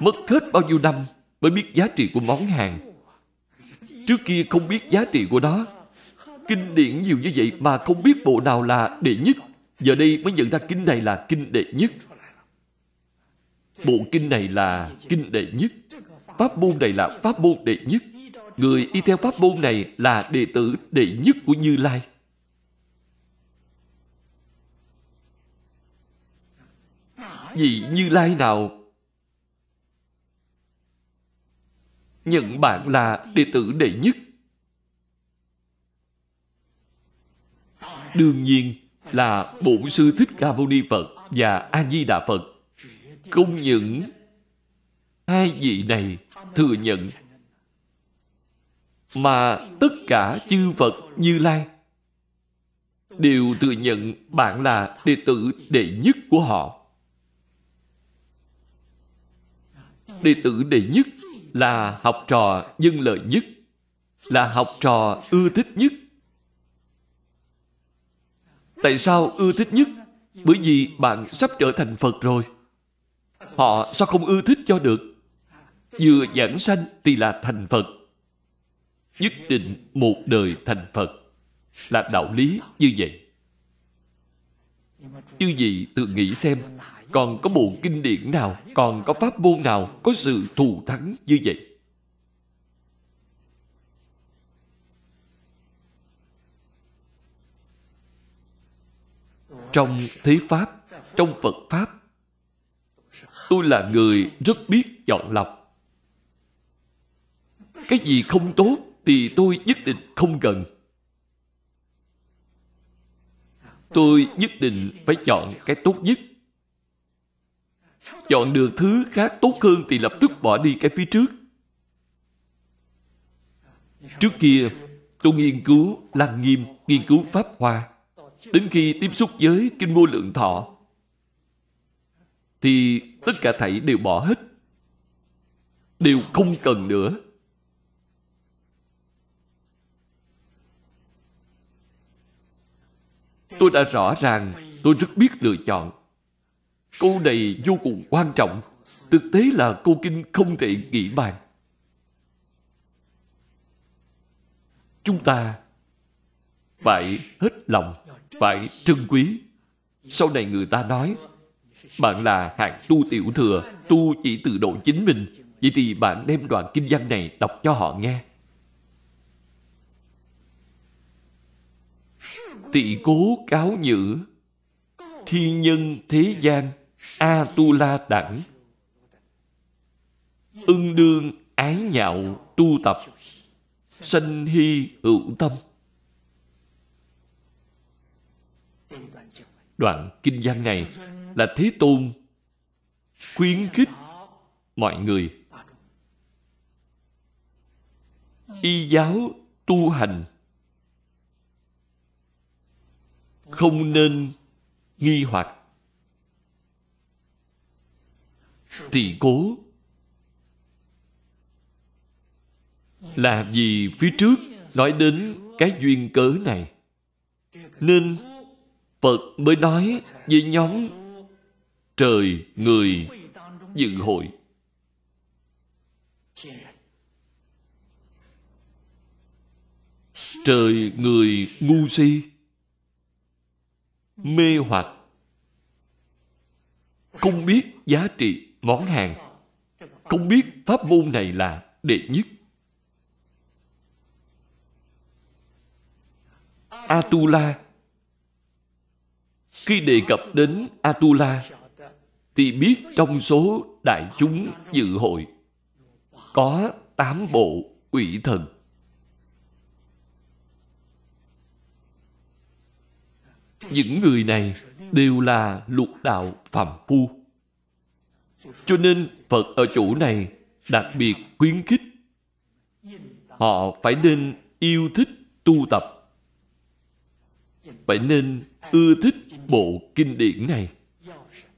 S1: Mất hết bao nhiêu năm mới biết giá trị của món hàng. Trước kia không biết giá trị của nó. Kinh điển nhiều như vậy mà không biết bộ nào là đệ nhất. Giờ đây mới nhận ra kinh này là kinh đệ nhất. Bộ kinh này là kinh đệ nhất. Pháp môn này là pháp môn đệ nhất. Người y theo pháp môn này là đệ tử đệ nhất của Như Lai. Vị Như Lai nào nhận bạn là đệ tử đệ nhất? Đương nhiên là Bổn Sư Thích Ca Mâu Ni Phật và A-di-đà Phật không những hai vị này thừa nhận mà tất cả chư Phật Như Lai đều thừa nhận bạn là đệ tử đệ nhất của họ. Đệ tử đệ nhất là học trò dân lợi nhất, là học trò ưa thích nhất. Tại sao ưa thích nhất? Bởi vì bạn sắp trở thành Phật rồi. Họ sao không ưa thích cho được? Vừa giảng sanh thì là thành Phật. Nhất định một đời thành Phật là đạo lý như vậy. Chư vị tự nghĩ xem, còn có bộ kinh điển nào, còn có pháp môn nào có sự thù thắng như vậy? Trong thế Pháp, trong Phật Pháp, tôi là người rất biết chọn lọc. Cái gì không tốt thì tôi nhất định không cần. Tôi nhất định phải chọn cái tốt nhất. Chọn được thứ khác tốt hơn thì lập tức bỏ đi cái phía trước. Trước kia, tôi nghiên cứu Lăng Nghiêm, nghiên cứu Pháp Hoa. Đến khi tiếp xúc với Kinh Vô Lượng Thọ, thì tất cả thảy đều bỏ hết. Đều không cần nữa. Tôi đã rõ ràng tôi rất biết lựa chọn. Câu này vô cùng quan trọng. Thực tế là câu kinh không thể nghĩ bàn. Chúng ta phải hết lòng, phải trân quý. Sau này người ta nói, bạn là hạng tu tiểu thừa, tu chỉ từ độ chính mình. Vậy thì bạn đem đoạn kinh văn này đọc cho họ nghe. Tị cố cáo nhữ. Thi nhân thế gian a tu la đẳng ưng đương ái nhạo tu tập, sanh hy hữu tâm. Đoạn kinh văn này là thế tôn khuyến khích mọi người. Y giáo tu hành không nên nghi hoặc. Thì cố. Là vì phía trước nói đến cái duyên cớ này? Nên phật mới nói với nhóm trời người dự hội – trời người ngu si mê hoặc. Không biết giá trị món hàng. Không biết pháp môn này là đệ nhất. Atula. Khi đề cập đến Atula, thì biết trong số đại chúng dự hội có tám bộ quỷ thần. Những người này đều là lục đạo phạm phu. Cho nên phật ở chỗ này đặc biệt khuyến khích. Họ phải nên yêu thích tu tập. Phải nên ưa thích bộ kinh điển này.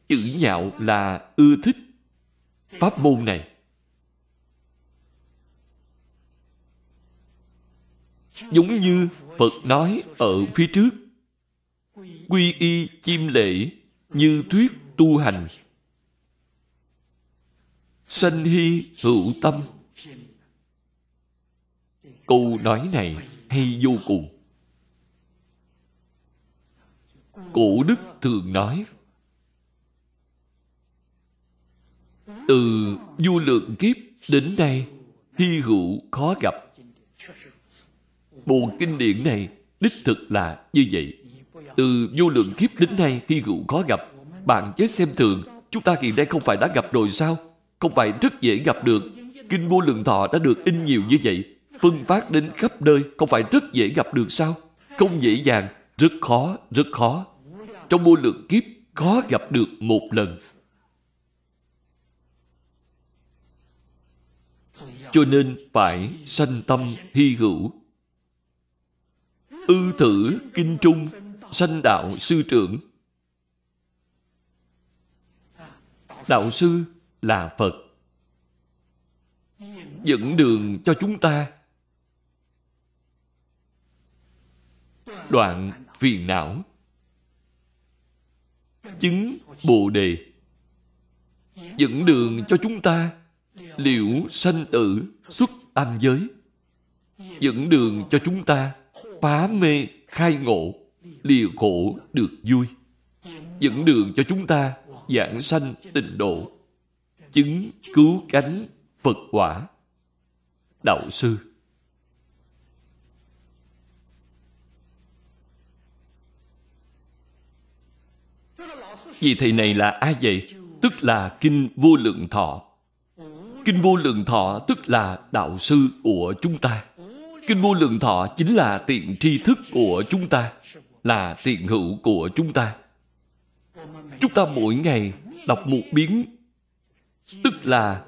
S1: Chữ nhạo là ưa thích pháp môn này. Giống như phật nói ở phía trước quy y chim lễ như thuyết tu hành. Sanh hy hữu tâm. Câu nói này hay vô cùng. Cổ đức thường nói, từ du lượng kiếp đến nay, hy hữu khó gặp. Bộ kinh điển này đích thực là như vậy từ vô lượng kiếp đến nay khi rượu khó gặp. Bạn chớ xem thường, chúng ta hiện nay không phải đã gặp rồi sao? Không phải rất dễ gặp được. Kinh vô lượng thọ đã được in nhiều như vậy. Phân phát đến khắp nơi, không phải rất dễ gặp được sao? Không dễ dàng, rất khó rất khó. Trong vô lượng kiếp, khó gặp được một lần. Cho nên phải sanh tâm hy hữu. Ư thử kinh trung sanh đạo sư trưởng. Đạo sư là phật. Dẫn đường cho chúng ta. Đoạn phiền não. Chứng bồ đề. Dẫn đường cho chúng ta. Liễu sanh tử xuất tam giới. Dẫn đường cho chúng ta. Phá mê khai ngộ lìa khổ được vui dẫn đường cho chúng ta giảng sanh tịnh độ chứng cứu cánh phật quả đạo sư Vì thầy này là ai vậy? Tức là Kinh Vô Lượng Thọ. Kinh Vô Lượng Thọ tức là đạo sư của chúng ta. Kinh Vô Lượng Thọ chính là tiện tri thức của chúng ta, là tiền hữu của chúng ta. Chúng ta mỗi ngày đọc một biến, tức là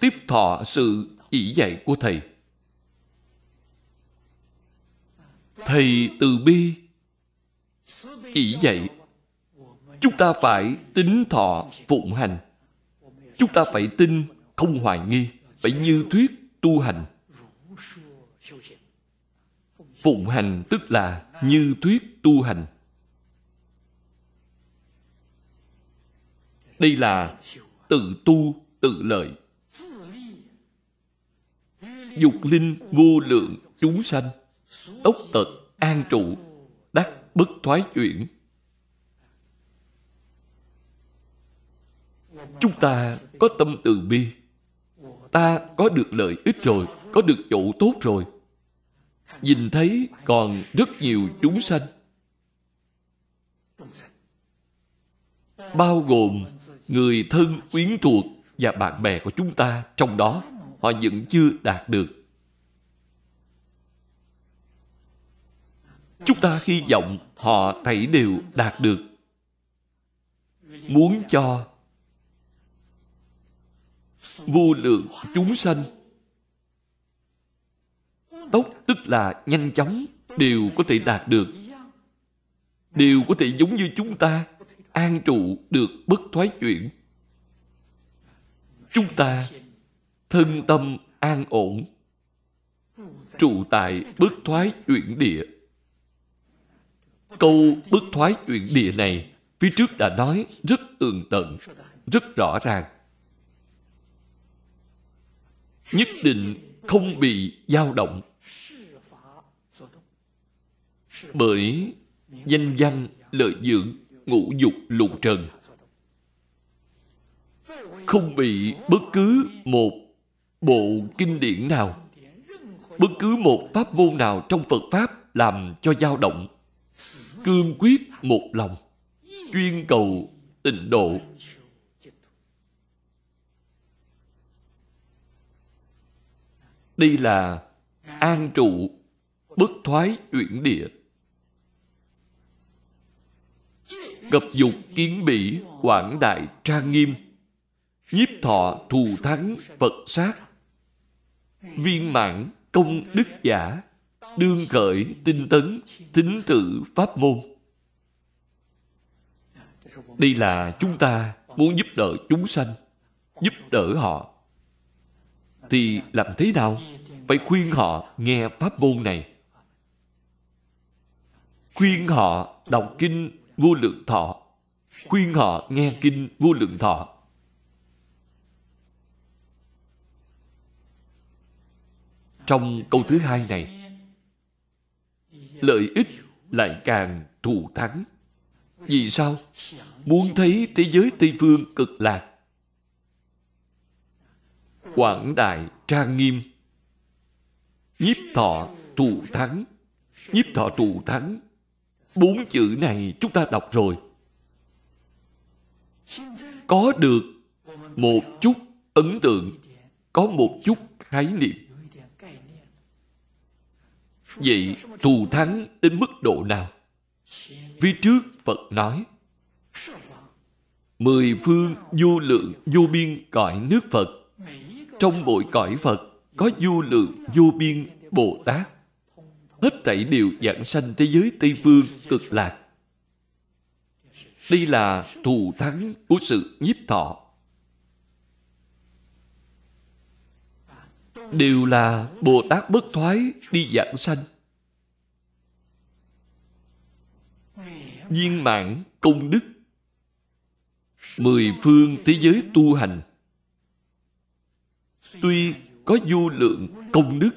S1: tiếp thọ sự chỉ dạy của Thầy. Thầy từ bi chỉ dạy chúng ta phải tính thọ phụng hành chúng ta phải tin không hoài nghi phải như thuyết tu hành phụng hành tức là như thuyết tu hành. Đây là tự tu, tự lợi. Dục linh vô lượng chúng sanh, tốc tật an trụ, đắc bất thoái chuyển. Chúng ta có tâm từ bi. Ta có được lợi ích rồi, có được chỗ tốt rồi nhìn thấy còn rất nhiều chúng sanh. Bao gồm người thân quyến thuộc và bạn bè của chúng ta trong đó, họ vẫn chưa đạt được. Chúng ta hy vọng họ thảy đều đạt được. Muốn cho vô lượng chúng sanh tốc tức là nhanh chóng. Đều có thể đạt được. Đều có thể giống như chúng ta, an trụ được bất thoái chuyển. Chúng ta thân tâm an ổn. Trụ tại bất thoái chuyển địa. Câu bất thoái chuyển địa này phía trước đã nói rất tường tận, rất rõ ràng. Nhất định không bị dao động bởi danh văn lợi dưỡng ngũ dục lục trần. Không bị bất cứ một bộ kinh điển nào, bất cứ một pháp môn nào trong phật pháp làm cho dao động, cương quyết một lòng, chuyên cầu tịnh độ. Đây là an trụ bất thoái chuyển địa. Cập dục kiến bỉ quảng đại trang nghiêm. Nhiếp thọ thù thắng Phật sát. Viên mãn công đức giả. Đương khởi tinh tấn Tính tự pháp môn. Đây là chúng ta muốn giúp đỡ chúng sanh, Giúp đỡ họ. Thì làm thế nào? Phải khuyên họ nghe pháp môn này. Khuyên họ đọc kinh vô lượng thọ. Khuyên họ nghe kinh vô lượng thọ. Trong câu thứ hai này, lợi ích lại càng thù thắng. Vì sao? Muốn thấy thế giới tây phương cực lạc. Quảng đại trang nghiêm. Nhiếp thọ thù thắng. Nhiếp thọ thù thắng. Bốn chữ này chúng ta đọc rồi. Có được một chút ấn tượng, có một chút khái niệm. Vậy thù thắng đến mức độ nào? Phía trước Phật nói Mười phương vô lượng vô biên cõi nước Phật Trong bội cõi Phật có vô lượng vô biên Bồ Tát hết thảy đều giảng sanh thế giới Tây Phương cực lạc. Đây là thù thắng của sự nhiếp thọ. Đều là Bồ Tát bất thoái đi giảng sanh. Viên mãn công đức Mười phương thế giới tu hành Tuy có vô lượng công đức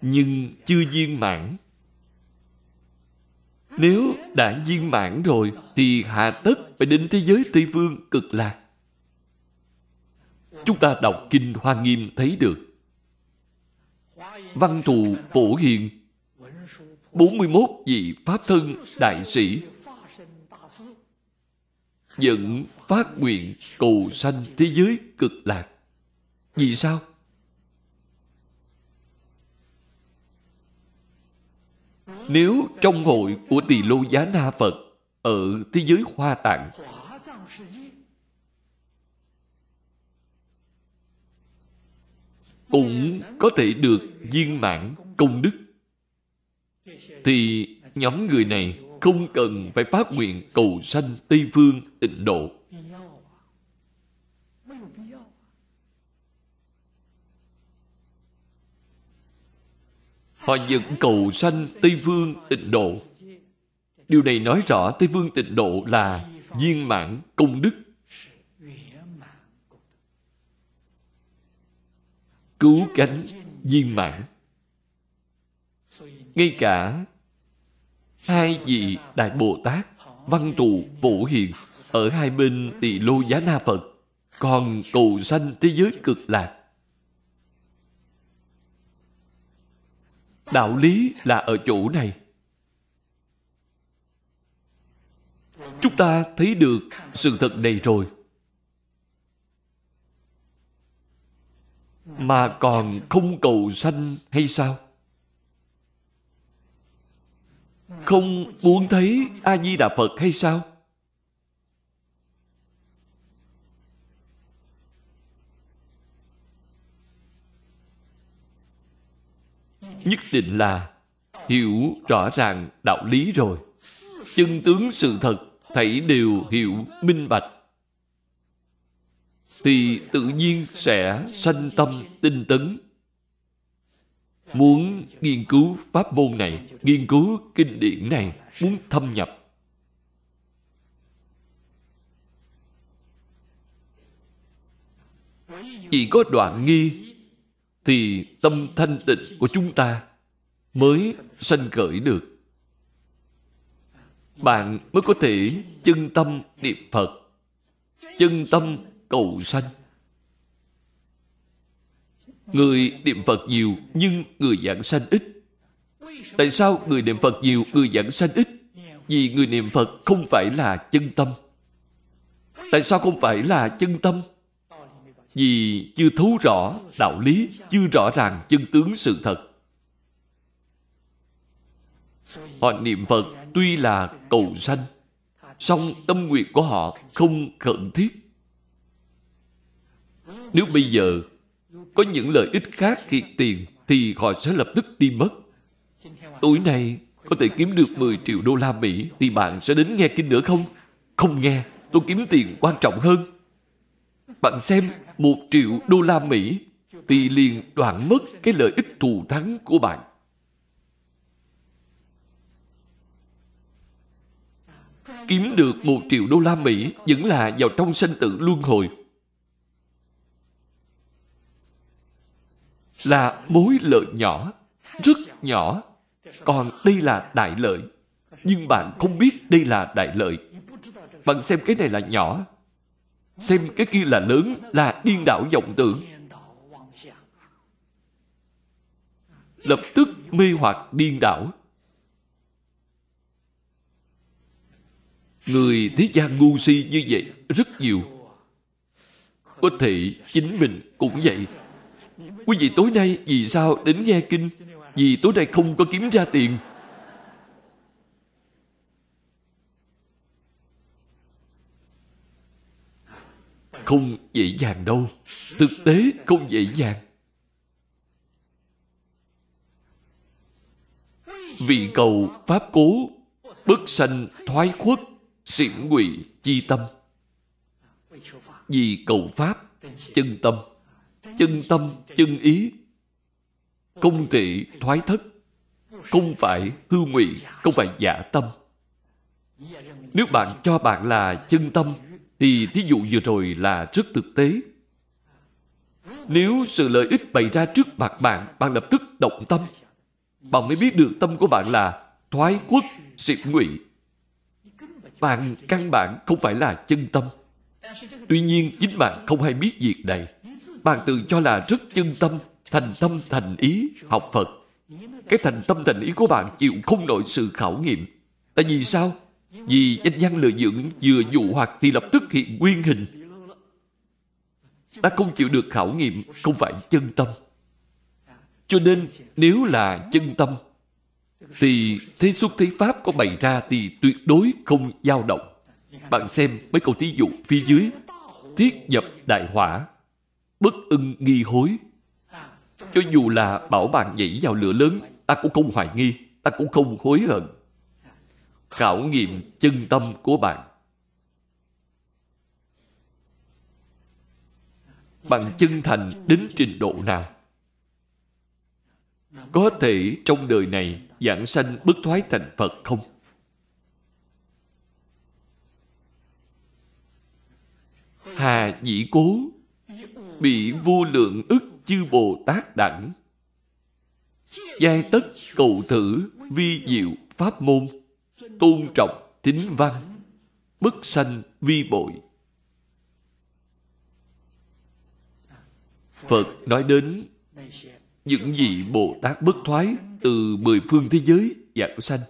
S1: nhưng chưa viên mãn nếu đã viên mãn rồi, thì hạ tất phải đến thế giới tây phương cực lạc chúng ta đọc kinh hoa nghiêm thấy được văn thù phổ hiền 41 vị Pháp thân đại sĩ, dẫn phát nguyện cầu sanh thế giới cực lạc. Vì sao? Nếu trong hội của Tỳ Lô Giá Na Phật ở thế giới Hoa Tạng, cũng có thể được viên mãn công đức, thì nhóm người này không cần phải phát nguyện cầu sanh Tây Phương tịnh độ. Họ vẫn cầu sanh Tây Phương tịnh độ. Điều này nói rõ Tây Phương tịnh độ là viên mãn công đức. Cứu cánh viên mãn. Ngay cả hai vị Đại Bồ Tát Văn trụ Phổ Hiền ở hai bên tỳ lô giá na Phật còn cầu sanh thế giới cực lạc đạo lý là ở chỗ này. Chúng ta thấy được sự thật này rồi. Mà còn không cầu sanh hay sao? Không muốn thấy a di đà phật hay sao? Nhất định là hiểu rõ ràng đạo lý rồi. Chân tướng sự thật, thảy đều hiểu, minh bạch. Thì tự nhiên sẽ sanh tâm tinh tấn. Muốn nghiên cứu pháp môn này, nghiên cứu kinh điển này, muốn thâm nhập. Chỉ có đoạn nghi thì tâm thanh tịnh của chúng ta mới sanh khởi được. Bạn mới có thể chân tâm niệm Phật, chân tâm cầu sanh. Người niệm Phật nhiều nhưng người giảng sanh ít. Tại sao người niệm Phật nhiều, người giảng sanh ít? Vì người niệm Phật không phải là chân tâm. Tại sao không phải là chân tâm? Vì chưa thấu rõ đạo lý, chưa rõ ràng chân tướng sự thật. Họ niệm Phật tuy là cầu sanh, song tâm nguyện của họ không khẩn thiết. Nếu bây giờ có những lợi ích khác thiệt tiền thì họ sẽ lập tức đi mất. Tối nay có thể kiếm được 10 triệu đô la Mỹ thì bạn sẽ đến nghe kinh nữa không? Không nghe, tôi kiếm tiền quan trọng hơn. Bạn xem, một triệu đô la Mỹ thì liền đoạn mất cái lợi ích thù thắng của bạn. Kiếm được một triệu đô la Mỹ vẫn là vào trong sanh tử luân hồi. Là mối lợi nhỏ, rất nhỏ. Còn đây là đại lợi. Nhưng bạn không biết đây là đại lợi. Bạn xem cái này là nhỏ, xem cái kia là lớn, là điên đảo vọng tưởng. Lập tức mê hoặc điên đảo. Người thế gian ngu si như vậy rất nhiều. Có thể chính mình cũng vậy. Quý vị tối nay vì sao đến nghe kinh? Vì tối nay không có kiếm ra tiền. Không dễ dàng đâu. Thực tế không dễ dàng. Vì cầu Pháp cố, bất sanh thoái khuất, xiển quỷ chi tâm. Vì cầu Pháp, chân tâm, chân tâm, chân ý, không thể thoái thất, không phải hư ngụy, không phải giả tâm. Nếu bạn cho bạn là chân tâm thì thí dụ vừa rồi là rất thực tế. Nếu sự lợi ích bày ra trước mặt bạn, bạn lập tức động tâm. Bạn mới biết được tâm của bạn là thoái quốc, diệt ngụy. Bạn căn bản không phải là chân tâm. Tuy nhiên chính bạn không hay biết việc này. Bạn tự cho là rất chân tâm, thành tâm thành ý, học Phật. Cái thành tâm thành ý của bạn chịu không nổi sự khảo nghiệm. Tại vì sao? Vì danh văn lợi dưỡng vừa dụ hoặc thì lập tức hiện nguyên hình. Đã không chịu được khảo nghiệm, không phải chân tâm. Cho nên, nếu là chân tâm, thì thế xuất thế pháp có bày ra thì tuyệt đối không dao động. Bạn xem mấy câu thí dụ phía dưới. Thiết nhập đại hỏa, bất ưng nghi hối. Cho dù là bảo bạn nhảy vào lửa lớn, ta cũng không hoài nghi, ta cũng không hối hận khảo nghiệm chân tâm của bạn. Bạn chân thành đến trình độ nào? Có thể trong đời này giảng sanh bất thoái thành phật không? Hà dĩ cố bị vô lượng ức chư bồ tát đẳng, giai tất cầu thử vi diệu pháp môn tôn trọng tính văn, bất sanh vi bội. Phật nói đến những vị bồ tát bất thoái từ mười phương thế giới giảng sanh.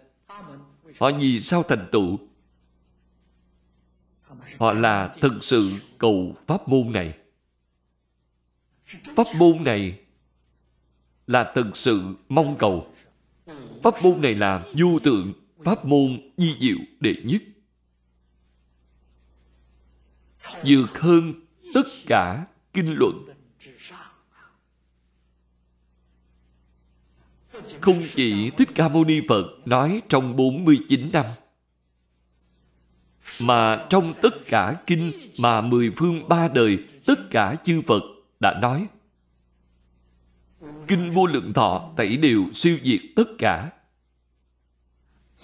S1: Họ vì sao thành tựu? Họ là thực sự cầu pháp môn này. Pháp môn này là thực sự mong cầu. Pháp môn này là vô tượng pháp môn di diệu đệ nhất. Vượt hơn tất cả kinh luận. Không chỉ Thích Ca Mâu Ni Phật nói trong 49 năm, mà trong tất cả kinh mà mười phương ba đời, tất cả chư Phật đã nói. Kinh vô lượng thọ tẩy đều siêu diệt tất cả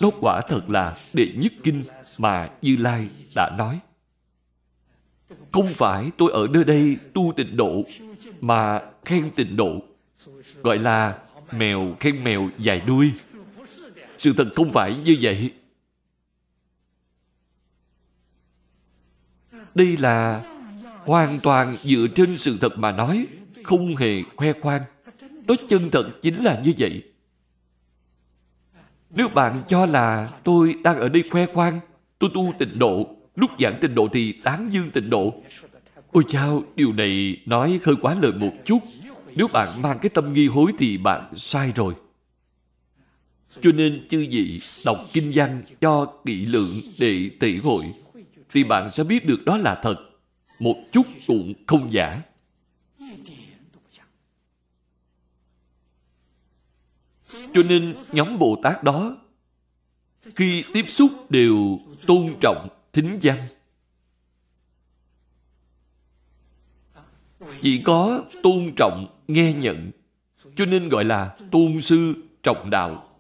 S1: nó quả thật là đệ nhất kinh mà Như Lai đã nói. Không phải tôi ở nơi đây tu tịnh độ mà khen tịnh độ. Gọi là mèo khen mèo dài đuôi. Sự thật không phải như vậy. Đây là hoàn toàn dựa trên sự thật mà nói, không hề khoe khoang. Nó chân thật chính là như vậy. Nếu bạn cho là tôi đang ở đây khoe khoang, tôi tu tịnh độ, lúc giảng tịnh độ thì tán dương tịnh độ. Ôi chao, điều này nói hơi quá lời một chút. Nếu bạn mang cái tâm nghi hối thì bạn sai rồi. Cho nên chư vị đọc kinh văn cho kỹ lượng để tỷ hội thì bạn sẽ biết được đó là thật. Một chút cũng không giả. Cho nên nhóm Bồ Tát đó khi tiếp xúc đều tôn trọng thính văn. Chỉ có tôn trọng nghe nhận, cho nên gọi là tôn sư trọng đạo.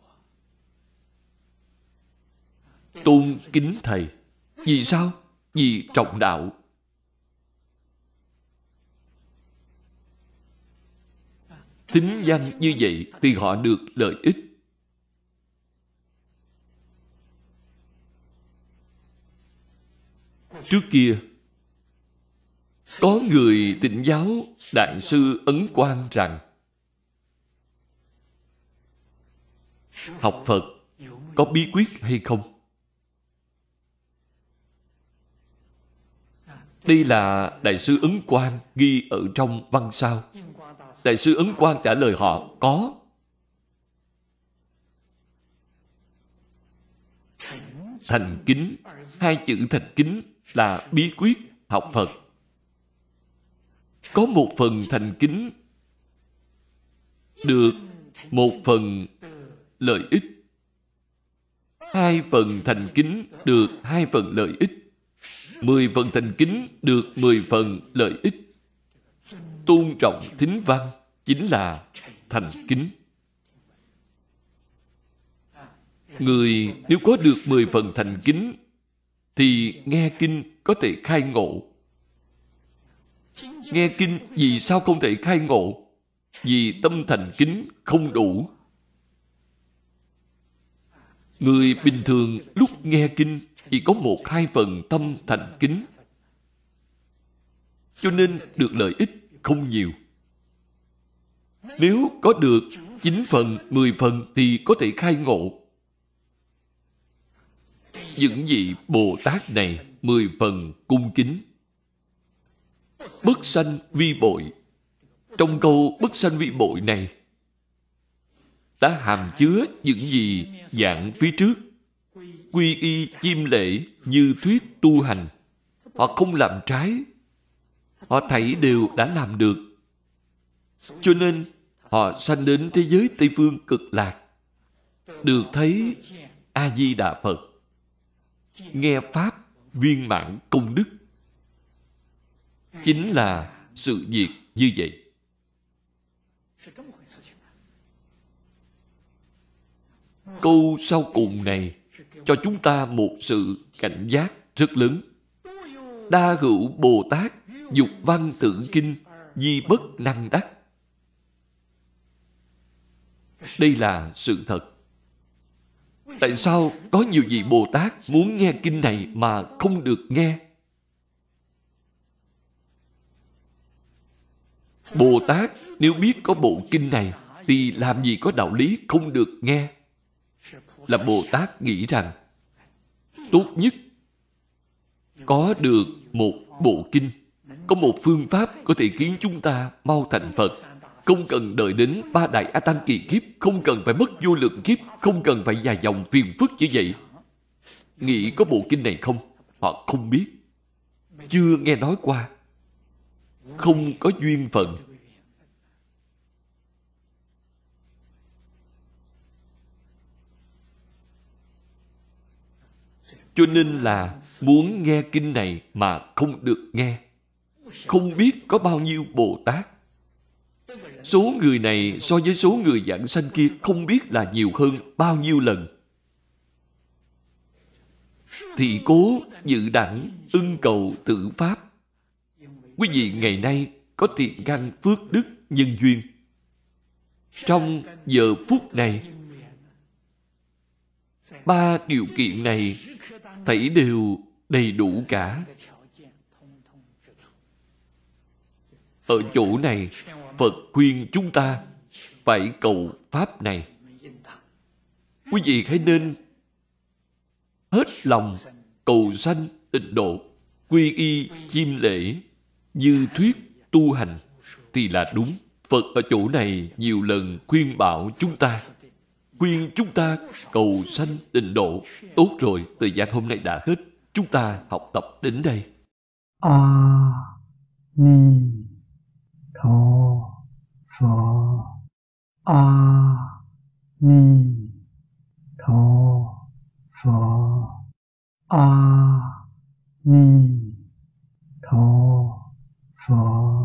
S1: Tôn kính thầy. Vì sao? Vì trọng đạo. Thính danh như vậy thì họ được lợi ích. Trước kia, có người tịnh giáo Đại sư Ấn Quang rằng học Phật có bí quyết hay không? Đây là Đại sư Ấn Quang ghi ở trong văn sao. Đại sư Ấn Quang trả lời họ có. Thành kính, hai chữ thành kính là bí quyết học Phật. Có một phần thành kính được một phần lợi ích. Hai phần thành kính được hai phần lợi ích. Mười phần thành kính được mười phần lợi ích. Tôn trọng thính văn chính là thành kính. Người nếu có được mười phần thành kính thì nghe kinh có thể khai ngộ. Nghe kinh vì sao không thể khai ngộ? Vì tâm thành kính không đủ. Người bình thường lúc nghe kinh chỉ có một hai phần tâm thành kính. Cho nên được lợi ích không nhiều. Nếu có được 9 phần, 10 phần thì có thể khai ngộ. Những vị Bồ Tát này mười phần cung kính. Bất sanh vi bội. Trong câu bất sanh vi bội này đã hàm chứa những gì dạng phía trước quy y chim lễ như thuyết tu hành họ không làm trái họ thảy đều đã làm được. Cho nên, họ sanh đến thế giới tây phương cực lạc. Được thấy a di đà phật. Nghe pháp viên mãn công đức. Chính là sự việc như vậy. Câu sau cùng này cho chúng ta một sự cảnh giác rất lớn. Đa hữu bồ tát dục văn tự kinh, di bất năng đắc. Đây là sự thật. Tại sao có nhiều vị bồ tát muốn nghe kinh này mà không được nghe? Bồ tát nếu biết có bộ kinh này thì làm gì có đạo lý không được nghe? Là bồ tát nghĩ rằng, tốt nhất có được một bộ kinh có một phương pháp có thể khiến chúng ta mau thành phật. Không cần đợi đến ba đại a tăng kỳ kiếp, không cần phải mất vô lượng kiếp, không cần phải dài dòng phiền phức như vậy. Nghĩ có bộ kinh này không? Họ không biết. Chưa nghe nói qua. Không có duyên phận. Cho nên là muốn nghe kinh này mà không được nghe không biết có bao nhiêu bồ tát. Số người này so với số người giảng sanh kia không biết là nhiều hơn bao nhiêu lần. Thì cố dự đẳng ưng cầu tự pháp. Quý vị ngày nay có thiện căn phước đức nhân duyên. Trong giờ phút này, ba điều kiện này thảy đều đầy đủ cả. Ở chỗ này, phật khuyên chúng ta phải cầu pháp này. Quý vị hãy nên hết lòng cầu sanh tịnh độ, quy y chiêm lễ như thuyết tu hành thì là đúng. Phật ở chỗ này nhiều lần khuyên bảo chúng ta, khuyên chúng ta cầu sanh tịnh độ. Tốt rồi, thời gian hôm nay đã hết. Chúng ta học tập đến đây.
S2: A ni 陀佛阿弥陀佛阿弥陀佛。